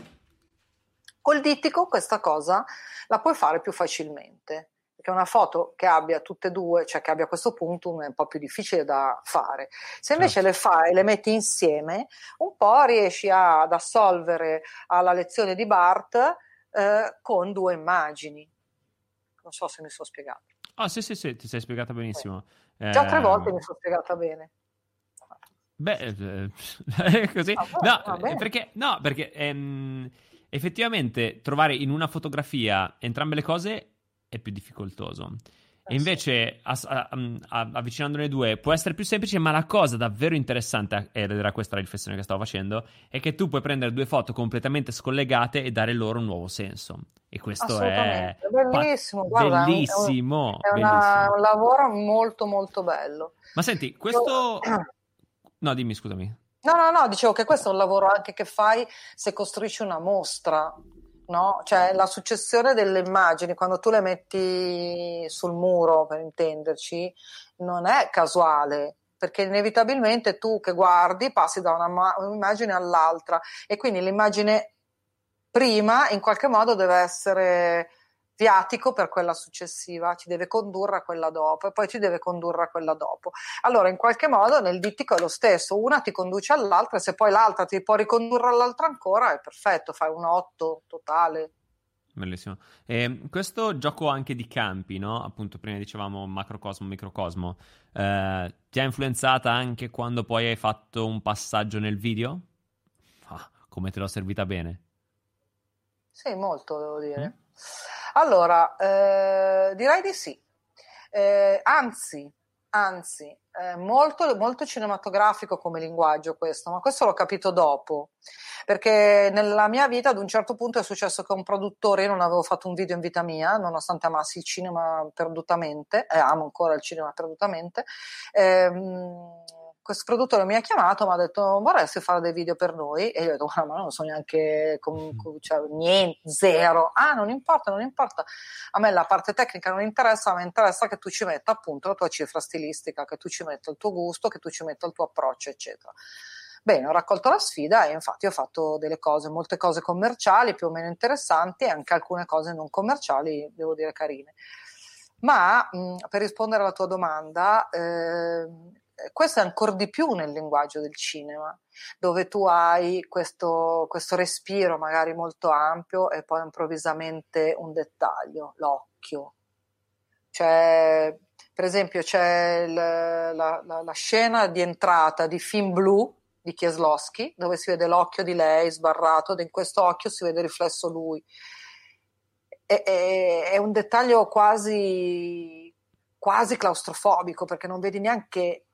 Col dittico questa cosa la puoi fare più facilmente perché una foto che abbia tutte e due, cioè che abbia questo punto, è un po' più difficile da fare. Se invece certo. le fai e le metti insieme, un po' riesci a, ad assolvere alla lezione di Bart eh, con due immagini. Non so se mi sono spiegata. Ah, sì, sì, sì, ti sei spiegata benissimo. Eh. Già tre volte mi sono spiegata bene. Beh, eh, così. Ah, no, no perché, no, perché ehm, effettivamente trovare in una fotografia entrambe le cose è più difficoltoso. E eh, invece, a, a, a, avvicinandone due, può essere più semplice, ma la cosa davvero interessante, ed era questa la riflessione che stavo facendo, è che tu puoi prendere due foto completamente scollegate e dare loro un nuovo senso. E questo è bellissimo, pa- guarda, bellissimo. È, un, è una, un, lavoro molto, molto bello. Ma senti, questo... No, dimmi, scusami. No, no, no, dicevo che questo è un lavoro anche che fai se costruisci una mostra no? Cioè la successione delle immagini, quando tu le metti sul muro, per intenderci, non è casuale, perché inevitabilmente tu che guardi passi da una, un'immagine all'altra e quindi l'immagine prima in qualche modo deve essere viatico per quella successiva, ti deve condurre a quella dopo e poi ti deve condurre a quella dopo. Allora, in qualche modo nel dittico è lo stesso, una ti conduce all'altra e se poi l'altra ti può ricondurre all'altra ancora è perfetto, fai un 8 totale. Bellissimo. E questo gioco anche di campi, no? Appunto, prima dicevamo macrocosmo, microcosmo. Eh, ti ha influenzata anche quando poi hai fatto un passaggio nel video? Ah, come te l'ho servita bene? Sì, molto, devo dire. Mm? Allora, eh, direi di sì. Eh, anzi, anzi, eh, molto, molto cinematografico come linguaggio questo, ma questo l'ho capito dopo, perché nella mia vita ad un certo punto è successo che un produttore, io non avevo fatto un video in vita mia, nonostante amassi il cinema perdutamente, e amo ancora il cinema perdutamente, ehm, questo produttore mi ha chiamato, mi ha detto vorresti fare dei video per noi? E io ho detto guarda ma non so neanche, com- mm. cioè, niente, zero. Ah non importa, non importa. A me la parte tecnica non interessa, a me interessa che tu ci metta appunto la tua cifra stilistica, che tu ci metta il tuo gusto, che tu ci metta il tuo approccio, eccetera. Bene, ho raccolto la sfida e infatti ho fatto delle cose, molte cose commerciali più o meno interessanti e anche alcune cose non commerciali, devo dire carine. Ma mh, per rispondere alla tua domanda, eh, questo è ancora di più nel linguaggio del cinema, dove tu hai questo, questo respiro magari molto ampio e poi improvvisamente un dettaglio, l'occhio. C'è, per esempio, c'è il, la, la, la, scena di entrata di Film Blue di Kieslowski, dove si vede l'occhio di lei sbarrato, ed in questo occhio si vede riflesso lui. È, è, è un dettaglio quasi, quasi claustrofobico, perché non vedi neanche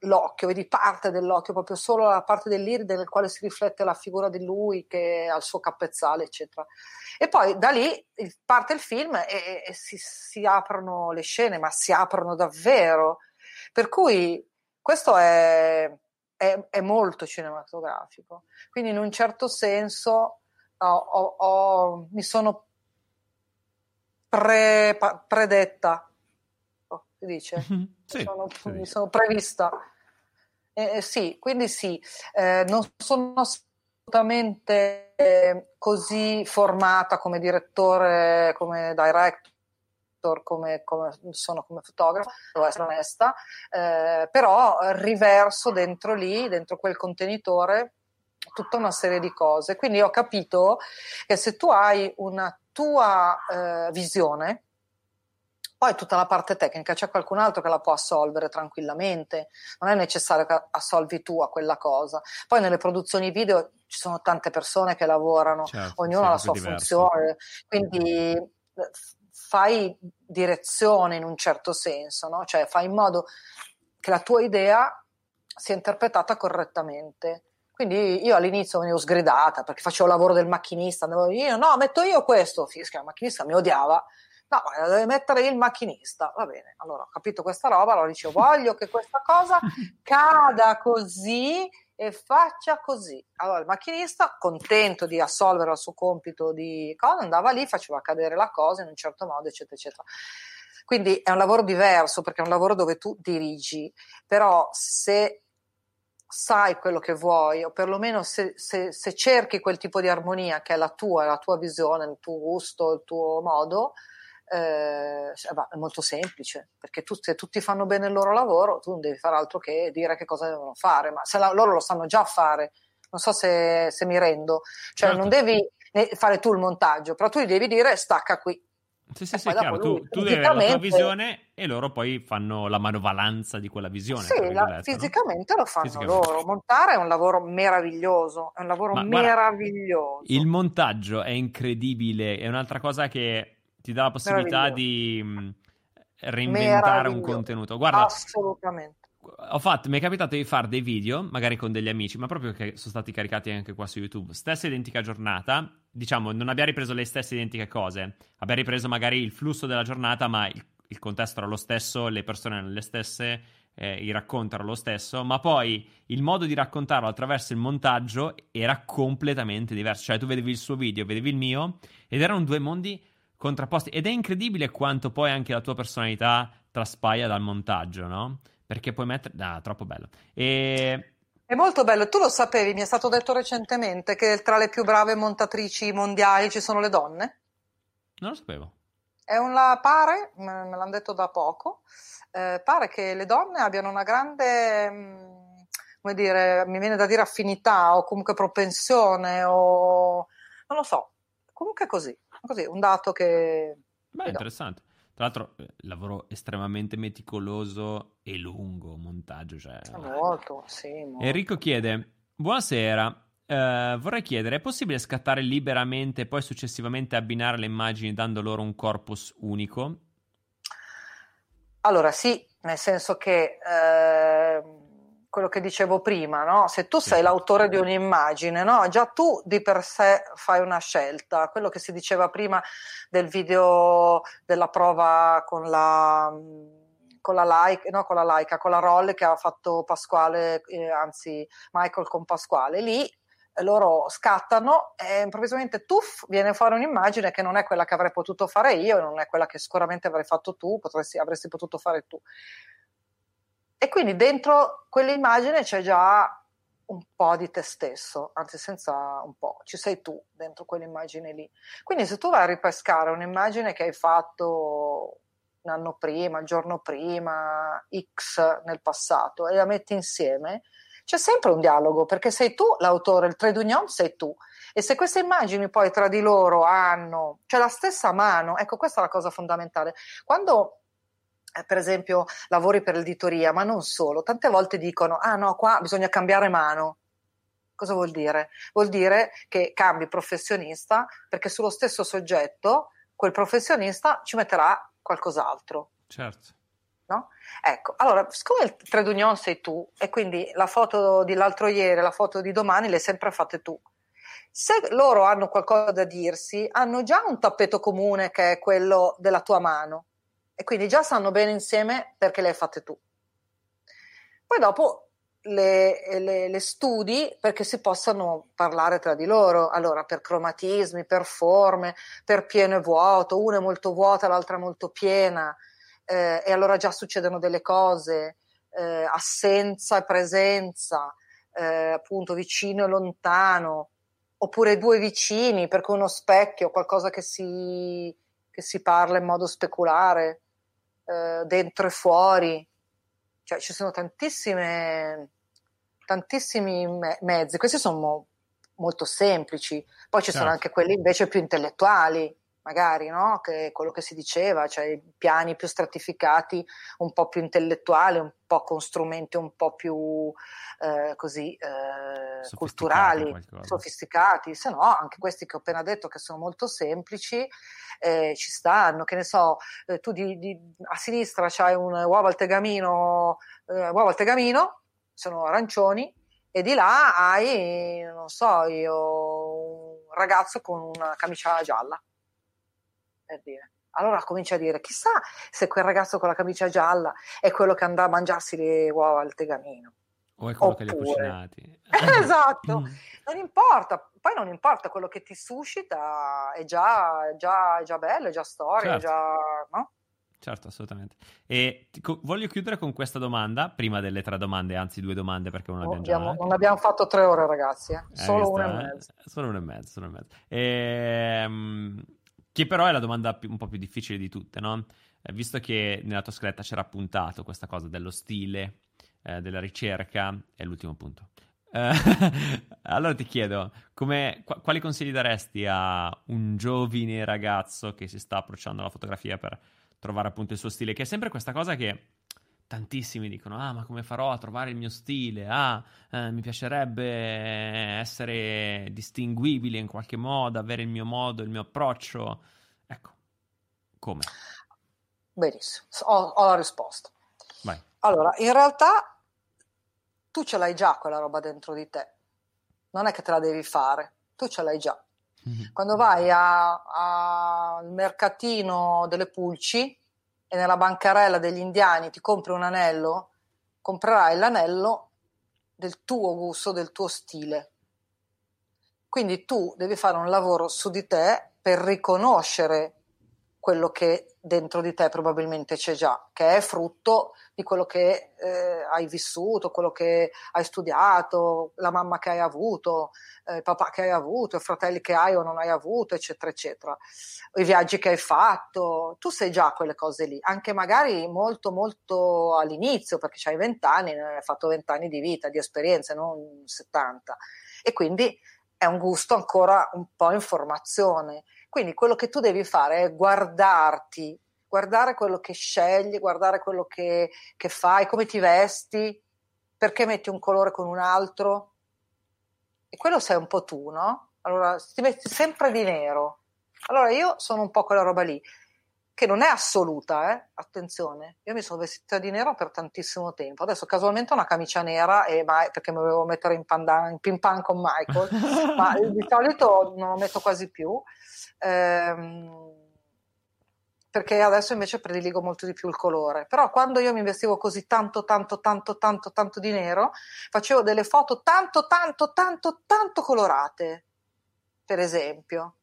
l'occhio, vedi parte dell'occhio, proprio solo la parte dell'iride nel quale si riflette la figura di lui che ha il suo cappezzale, eccetera. E poi da lì parte il film e, e si, si, aprono le scene, ma si aprono davvero. Per cui questo è, è, è molto cinematografico. Quindi in un certo senso ho, ho, ho, mi sono pre, predetta si dice? sì, sono, sì. Mi sono prevista. Eh, sì, quindi sì, eh, non sono assolutamente eh, così formata come direttore, come director come, come sono come fotografa, devo essere onesta, eh, però riverso dentro lì, dentro quel contenitore, tutta una serie di cose. Quindi ho capito che se tu hai una tua eh, visione, poi tutta la parte tecnica c'è qualcun altro che la può assolvere tranquillamente, non è necessario che assolvi tu a quella cosa. Poi nelle produzioni video ci sono tante persone che lavorano, certo, ognuno ha la sua diverso. funzione, quindi eh, fai direzione in un certo senso, no? cioè fai in modo che la tua idea sia interpretata correttamente. Quindi io all'inizio venivo sgridata perché facevo il lavoro del macchinista, andavo io, no, metto io questo, fischia, il macchinista mi odiava, no, deve mettere il macchinista, va bene, allora ho capito questa roba, allora dicevo voglio che questa cosa cada così e faccia così. Allora il macchinista, contento di assolvere il suo compito di cosa, andava lì, faceva cadere la cosa in un certo modo, eccetera, eccetera. Quindi è un lavoro diverso perché è un lavoro dove tu dirigi, però se sai quello che vuoi, o perlomeno se, se, se, cerchi quel tipo di armonia che è la tua, la tua visione, il tuo gusto, il tuo modo, eh, è molto semplice, perché tu, se tutti fanno bene il loro lavoro, tu non devi fare altro che dire che cosa devono fare, ma se la, loro lo sanno già fare, non so se, se mi rendo, cioè certo. non devi fare tu il montaggio, però tu gli devi dire stacca qui, sì, sì, sì, chiaro, tu, tu devi avere la tua visione e loro poi fanno la manovalanza di quella visione. Sì, la, fisicamente no? lo fanno fisicamente. loro. Montare è un lavoro meraviglioso, è un lavoro Ma, meraviglioso. Guarda, il montaggio è incredibile, è un'altra cosa che ti dà la possibilità di mh, reinventare un contenuto. Guarda, assolutamente ho fatto, mi è capitato di fare dei video, magari con degli amici, ma proprio che sono stati caricati anche qua su YouTube. Stessa identica giornata, diciamo, non abbiamo ripreso le stesse identiche cose, abbiamo ripreso magari il flusso della giornata, ma il, il contesto era lo stesso, le persone erano le stesse, eh, il racconto era lo stesso, ma poi il modo di raccontarlo attraverso il montaggio era completamente diverso. Cioè, tu vedevi il suo video, vedevi il mio, ed erano due mondi contrapposti. Ed è incredibile quanto poi anche la tua personalità traspaia dal montaggio, no? Perché puoi mettere... Ah, troppo bello. E... È molto bello. Tu lo sapevi, mi è stato detto recentemente che tra le più brave montatrici mondiali ci sono le donne? Non lo sapevo. È una pare, me l'hanno detto da poco, eh, pare che le donne abbiano una grande, mm, come dire, mi viene da dire affinità o comunque propensione o non lo so, comunque così, così un dato che... Beh, interessante. Tra l'altro, eh, lavoro estremamente meticoloso e lungo, montaggio. Cioè... Molto, sì. Molto. Enrico chiede: Buonasera. Uh, vorrei chiedere: è possibile scattare liberamente e poi successivamente abbinare le immagini dando loro un corpus unico? Allora, sì, nel senso che. Uh quello che dicevo prima, no? se tu sei l'autore di un'immagine, no? già tu di per sé fai una scelta, quello che si diceva prima del video della prova con la, con la, like, no, con la Leica, con la roll che ha fatto Pasquale, eh, anzi Michael con Pasquale, lì loro scattano e improvvisamente tuff, viene fuori un'immagine che non è quella che avrei potuto fare io, non è quella che sicuramente avrei fatto tu, potresti, avresti potuto fare tu. E quindi dentro quell'immagine c'è già un po' di te stesso, anzi senza un po', ci sei tu dentro quell'immagine lì. Quindi se tu vai a ripescare un'immagine che hai fatto un anno prima, il giorno prima, X nel passato e la metti insieme, c'è sempre un dialogo perché sei tu l'autore, il trade union sei tu. E se queste immagini poi tra di loro hanno, cioè la stessa mano, ecco questa è la cosa fondamentale. Quando per esempio lavori per l'editoria, ma non solo, tante volte dicono, ah no, qua bisogna cambiare mano. Cosa vuol dire? Vuol dire che cambi professionista perché sullo stesso soggetto quel professionista ci metterà qualcos'altro. Certo. No? Ecco, allora, siccome il trade union sei tu e quindi la foto dell'altro ieri, la foto di domani le hai sempre fatte tu. Se loro hanno qualcosa da dirsi, hanno già un tappeto comune che è quello della tua mano e quindi già stanno bene insieme perché le hai fatte tu. Poi dopo le, le, le, studi perché si possano parlare tra di loro, allora per cromatismi, per forme, per pieno e vuoto, una è molto vuota, l'altra è molto piena, eh, e allora già succedono delle cose, eh, assenza e presenza, eh, appunto vicino e lontano, oppure due vicini, per cui uno specchio, qualcosa che si che si parla in modo speculare, eh, dentro e fuori, cioè ci sono tantissime, tantissimi me- mezzi, questi sono mo- molto semplici, poi ci certo. sono anche quelli invece più intellettuali, magari, no? che quello che si diceva, cioè piani più stratificati, un po' più intellettuali, un po' con strumenti un po' più eh, così eh, sofisticati culturali, qualcosa. sofisticati, se no anche questi che ho appena detto che sono molto semplici eh, ci stanno, che ne so, eh, tu di, di, a sinistra c'hai un uovo al tegamino, eh, uovo al tegamino, sono arancioni, e di là hai, non so io, un ragazzo con una camicia gialla per dire. Allora comincia a dire, chissà se quel ragazzo con la camicia gialla è quello che andrà a mangiarsi le uova al tegamino. O è quello Oppure... che li ha cucinati. esatto, mm. non importa, poi non importa, quello che ti suscita è già, è già, è già bello, è già storia, certo. è già... No? Certo, assolutamente. E co- voglio chiudere con questa domanda, prima delle tre domande, anzi due domande perché non abbiamo, abbiamo già... Non abbiamo fatto tre ore ragazzi, eh? solo una e mezza. Solo una e mezza, solo una e mezza. Ehm che però è la domanda più, un po' più difficile di tutte, no? Eh, visto che nella tua scaletta c'era appuntato questa cosa dello stile, eh, della ricerca, è l'ultimo punto. Eh, allora ti chiedo, come, qu- quali consigli daresti a un giovane ragazzo che si sta approcciando alla fotografia per trovare appunto il suo stile? Che è sempre questa cosa che tantissimi dicono: Ah, ma come farò a trovare il mio stile? Ah, eh, mi piacerebbe essere distinguibile in qualche modo, avere il mio modo, il mio approccio. Ecco, come? Benissimo, ho, ho la risposta. Vai. Allora, in realtà tu ce l'hai già quella roba dentro di te, non è che te la devi fare, tu ce l'hai già. Mm-hmm. Quando vai al mercatino delle pulci, e nella bancarella degli indiani ti compri un anello, comprerai l'anello del tuo gusto, del tuo stile. Quindi tu devi fare un lavoro su di te per riconoscere quello che dentro di te probabilmente c'è già, che è frutto di quello che eh, hai vissuto, quello che hai studiato, la mamma che hai avuto, eh, il papà che hai avuto, i fratelli che hai o non hai avuto, eccetera, eccetera, i viaggi che hai fatto, tu sai già quelle cose lì, anche magari molto, molto all'inizio, perché hai vent'anni, hai fatto vent'anni di vita, di esperienze, non 70, e quindi è un gusto ancora un po' in formazione quindi quello che tu devi fare è guardarti, guardare quello che scegli, guardare quello che, che fai, come ti vesti, perché metti un colore con un altro. E quello sei un po' tu, no? Allora ti metti sempre di nero. Allora io sono un po' quella roba lì, che non è assoluta, eh? attenzione. Io mi sono vestita di nero per tantissimo tempo. Adesso casualmente ho una camicia nera e, ma, perché mi volevo mettere in, pandan, in pin pan con Michael, ma di solito non lo metto quasi più ehm, perché adesso invece prediligo molto di più il colore. Però quando io mi vestivo così tanto, tanto, tanto, tanto, tanto di nero, facevo delle foto tanto, tanto, tanto, tanto colorate, per esempio.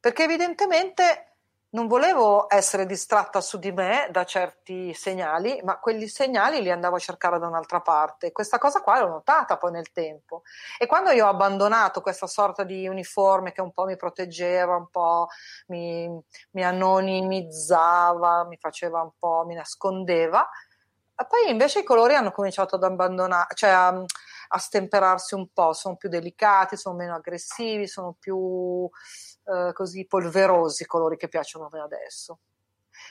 Perché evidentemente non volevo essere distratta su di me da certi segnali, ma quegli segnali li andavo a cercare da un'altra parte. Questa cosa qua l'ho notata poi nel tempo. E quando io ho abbandonato questa sorta di uniforme che un po' mi proteggeva, un po' mi, mi anonimizzava, mi faceva un po', mi nascondeva, poi invece i colori hanno cominciato ad abbandonare, cioè a, a stemperarsi un po', sono più delicati, sono meno aggressivi, sono più eh, così polverosi i colori che piacciono a me adesso.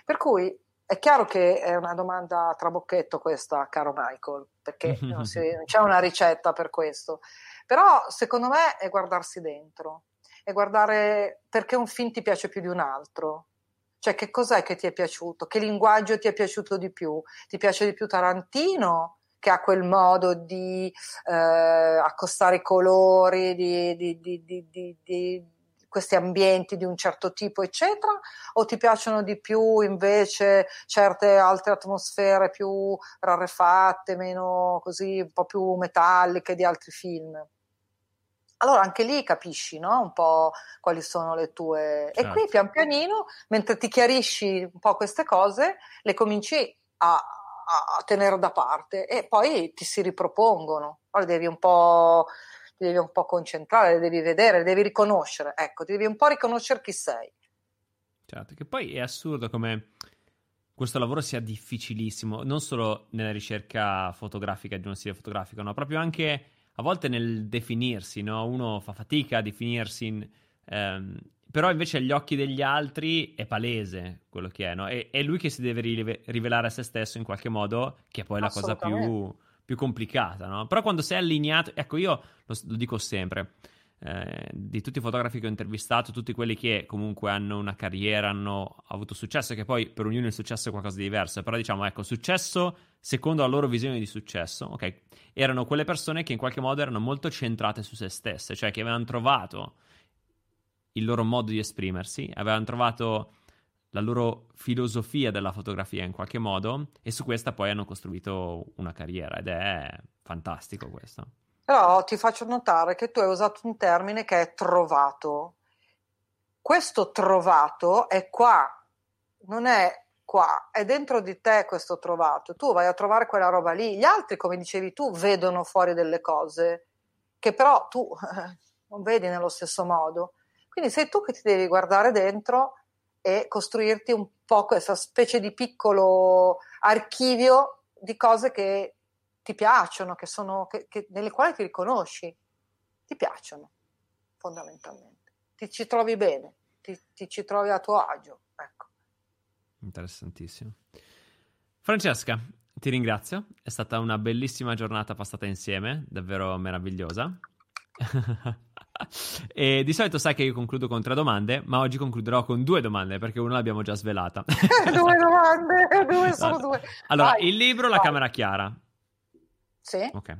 Per cui è chiaro che è una domanda a trabocchetto questa, caro Michael, perché non, si, non c'è una ricetta per questo. Però secondo me è guardarsi dentro, è guardare perché un film ti piace più di un altro. Cioè, che cos'è che ti è piaciuto? Che linguaggio ti è piaciuto di più? Ti piace di più Tarantino, che ha quel modo di eh, accostare i colori, di, di, di, di questi ambienti di un certo tipo, eccetera, o ti piacciono di più invece certe altre atmosfere più rarefatte, meno così, un po' più metalliche di altri film? Allora anche lì capisci no? un po' quali sono le tue... Certo. E qui pian pianino, mentre ti chiarisci un po' queste cose, le cominci a, a tenere da parte e poi ti si ripropongono. Allora devi un po' devi un po' concentrare, devi vedere, devi riconoscere, ecco, devi un po' riconoscere chi sei. certo, che poi è assurdo come questo lavoro sia difficilissimo, non solo nella ricerca fotografica di uno stile fotografico, ma proprio anche a volte nel definirsi, no? Uno fa fatica a definirsi, in, ehm, però invece agli occhi degli altri è palese quello che è, no? È, è lui che si deve rivelare a se stesso in qualche modo, che è poi la cosa più, più complicata, no? Però quando sei allineato, ecco io lo, lo dico sempre, eh, di tutti i fotografi che ho intervistato, tutti quelli che comunque hanno una carriera, hanno avuto successo, che poi per ognuno il successo è qualcosa di diverso, però diciamo, ecco, successo secondo la loro visione di successo, ok? Erano quelle persone che in qualche modo erano molto centrate su se stesse, cioè che avevano trovato il loro modo di esprimersi, avevano trovato la loro filosofia della fotografia in qualche modo e su questa poi hanno costruito una carriera ed è fantastico questo. Però ti faccio notare che tu hai usato un termine che è trovato. Questo trovato è qua, non è qua, è dentro di te questo trovato. Tu vai a trovare quella roba lì. Gli altri, come dicevi tu, vedono fuori delle cose che però tu non vedi nello stesso modo. Quindi sei tu che ti devi guardare dentro e costruirti un po' questa specie di piccolo archivio di cose che ti piacciono, che sono, che, che, nelle quali ti riconosci, ti piacciono fondamentalmente, ti ci trovi bene, ti, ti ci trovi a tuo agio. Ecco. Interessantissimo. Francesca, ti ringrazio, è stata una bellissima giornata passata insieme, davvero meravigliosa. e di solito sai che io concludo con tre domande, ma oggi concluderò con due domande perché una l'abbiamo già svelata. due domande, due sono due. Allora, Vai. il libro La Camera Chiara. Sì. Ok.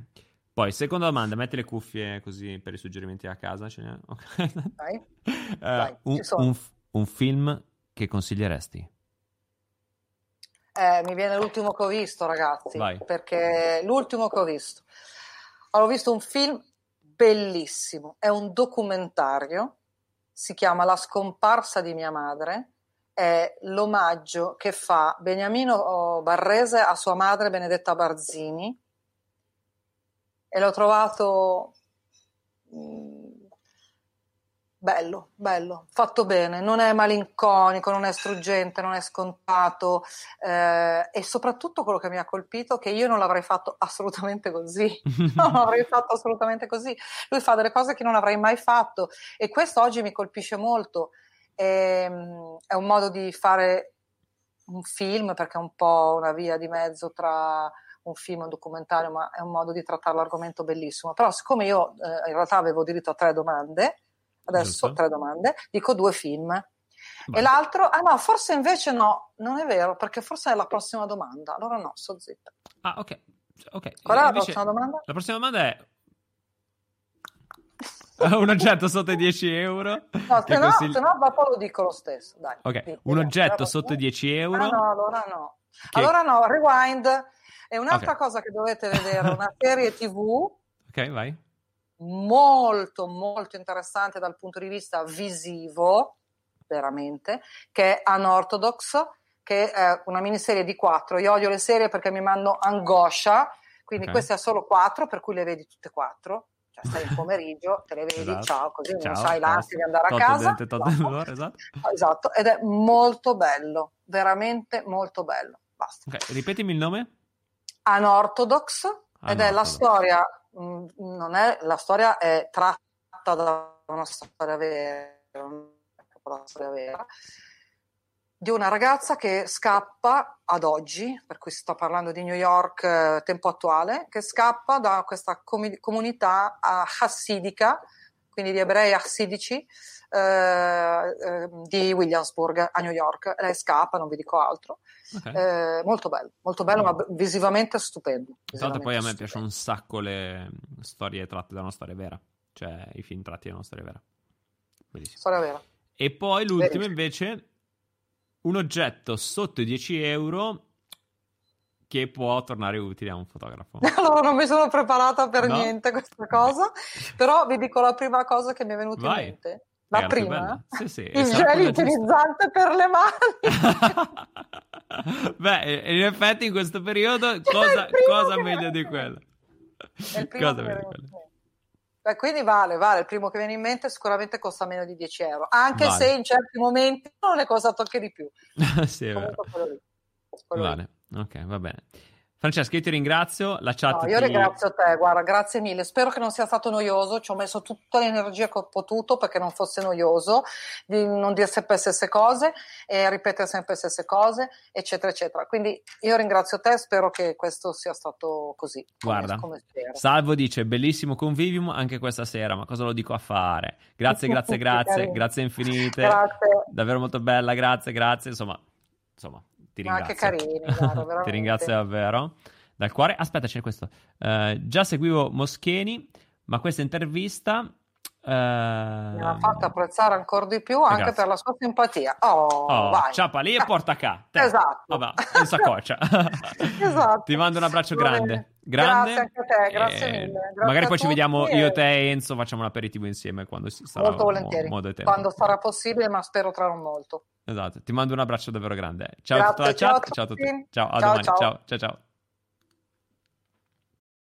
Poi, seconda domanda, metti le cuffie così per i suggerimenti a casa. Ce okay. Vai. uh, Vai un, un, un, film che consiglieresti? Eh, mi viene l'ultimo che ho visto, ragazzi. Vai. Perché l'ultimo che ho visto. Allora, ho visto un film bellissimo, è un documentario, si chiama La scomparsa di mia madre, è l'omaggio che fa Beniamino Barrese a sua madre Benedetta Barzini. E l'ho trovato mm, bello, bello, fatto bene, non è malinconico, non è struggente, non è scontato eh, e soprattutto quello che mi ha colpito è che io non l'avrei fatto assolutamente così, non l'avrei fatto assolutamente così, lui fa delle cose che non avrei mai fatto e questo oggi mi colpisce molto, è, ehm, è un modo di fare un film perché è un po' una via di mezzo tra un film, un documentario, ma è un modo di trattare l'argomento bellissimo. Però siccome io eh, in realtà avevo diritto a tre domande, adesso ho tre domande, dico due film. Beh. E l'altro, ah no, forse invece no, non è vero, perché forse è la prossima domanda. Allora no, sto zitta. Ah, ok. okay. Qual è la prossima domanda? La prossima domanda è un oggetto sotto i 10 euro. No, se no, consigli... se no, dopo lo dico lo stesso. Dai, ok, dico, un oggetto sotto i 10 euro. Ah, no, allora no. Che... Allora no, rewind. E un'altra okay. cosa che dovete vedere, una serie TV. ok, vai. Molto, molto interessante dal punto di vista visivo, veramente, che è Unorthodox, che è una miniserie di quattro. Io odio le serie perché mi mandano angoscia, quindi okay. queste ha solo quattro, per cui le vedi tutte e quattro. Cioè stai in pomeriggio, te le vedi, esatto. ciao, così ciao, non sai l'ansia di andare a casa. Dente, esatto. esatto. esatto, ed è molto bello, veramente molto bello. Basta. Okay. Ripetimi il nome? Unorthodox ed è la storia, non è, la storia è tratta da una storia vera, una storia vera, di una ragazza che scappa ad oggi, per cui sto parlando di New York eh, tempo attuale, che scappa da questa com- comunità uh, hassidica, quindi di ebrei hassidici, eh, eh, di Williamsburg a New York. Lei scappa, non vi dico altro. Okay. Eh, molto bello, molto bello, ma visivamente stupendo. Intanto poi a me piacciono un sacco le storie tratte da una storia vera, cioè i film tratti da una storia vera. Bellissimo. Storia vera. E poi l'ultimo invece, un oggetto sotto i 10 euro che può tornare utile a un fotografo. Allora non mi sono preparata per no. niente questa cosa, però vi dico la prima cosa che mi è venuta Vai. in mente. La prima? Sì, sì, il gel igienizzante per le mani. Beh, in effetti in questo periodo cosa, cosa meglio di quello? Cosa meglio di quello? Beh, quindi vale, vale, il primo che viene in mente sicuramente costa meno di 10 euro, anche Vale. se in certi momenti non è costato anche di più. sì, è vero. Comunque quello lì. Quello lì. Ok, va bene. Francesca, io ti ringrazio. La chat No, io ti- ringrazio te, guarda, grazie mille. Spero che non sia stato noioso. Ci ho messo tutta l'energia che ho potuto perché non fosse noioso, di non dire sempre le stesse cose e ripetere sempre le stesse cose, eccetera, eccetera. Quindi io ringrazio te, spero che questo sia stato così. come- Guarda, come spero. Salvo dice bellissimo convivium anche questa sera, ma cosa lo dico a fare? Grazie, grazie, grazie, grazie infinite. Grazie. Davvero molto bella, grazie, grazie. Insomma, insomma, ti Ma ringrazio. che carini, guarda, ti ringrazio davvero. Dal cuore. Aspetta, c'è questo. Eh, già seguivo Moscheni, ma questa intervista Mi ha fatto apprezzare ancora di più anche Grazie. per la sua simpatia. Oh, Oh, vai. ciapa lì e porta qua. Te. Esatto. Vabbè, in saccoccia. Esatto. Ti mando un abbraccio Va grande. grande. Grazie anche a te, grazie E mille. Grazie magari a poi ci vediamo e- io, te e Enzo, facciamo un aperitivo insieme quando sarà Molto mo- volentieri, modo tempo. quando sarà possibile, ma spero tra non molto. Esatto, ti mando un abbraccio davvero grande. Ciao a Grazie, tutta la ciao a chat, ciao a tutti. tutti. Ciao, a Ciao, domani. ciao. ciao, ciao.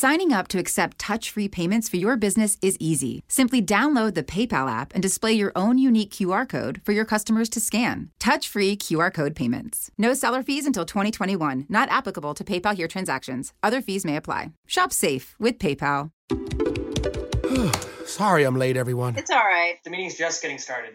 Signing up to accept touch free payments for your business is easy. Simply download the PayPal app and display your own unique QR code for your customers to scan. Touch free QR code payments. No seller fees until 2021, not applicable to PayPal here transactions. Other fees may apply. Shop safe with PayPal. Sorry I'm late, everyone. It's all right. The meeting's just getting started.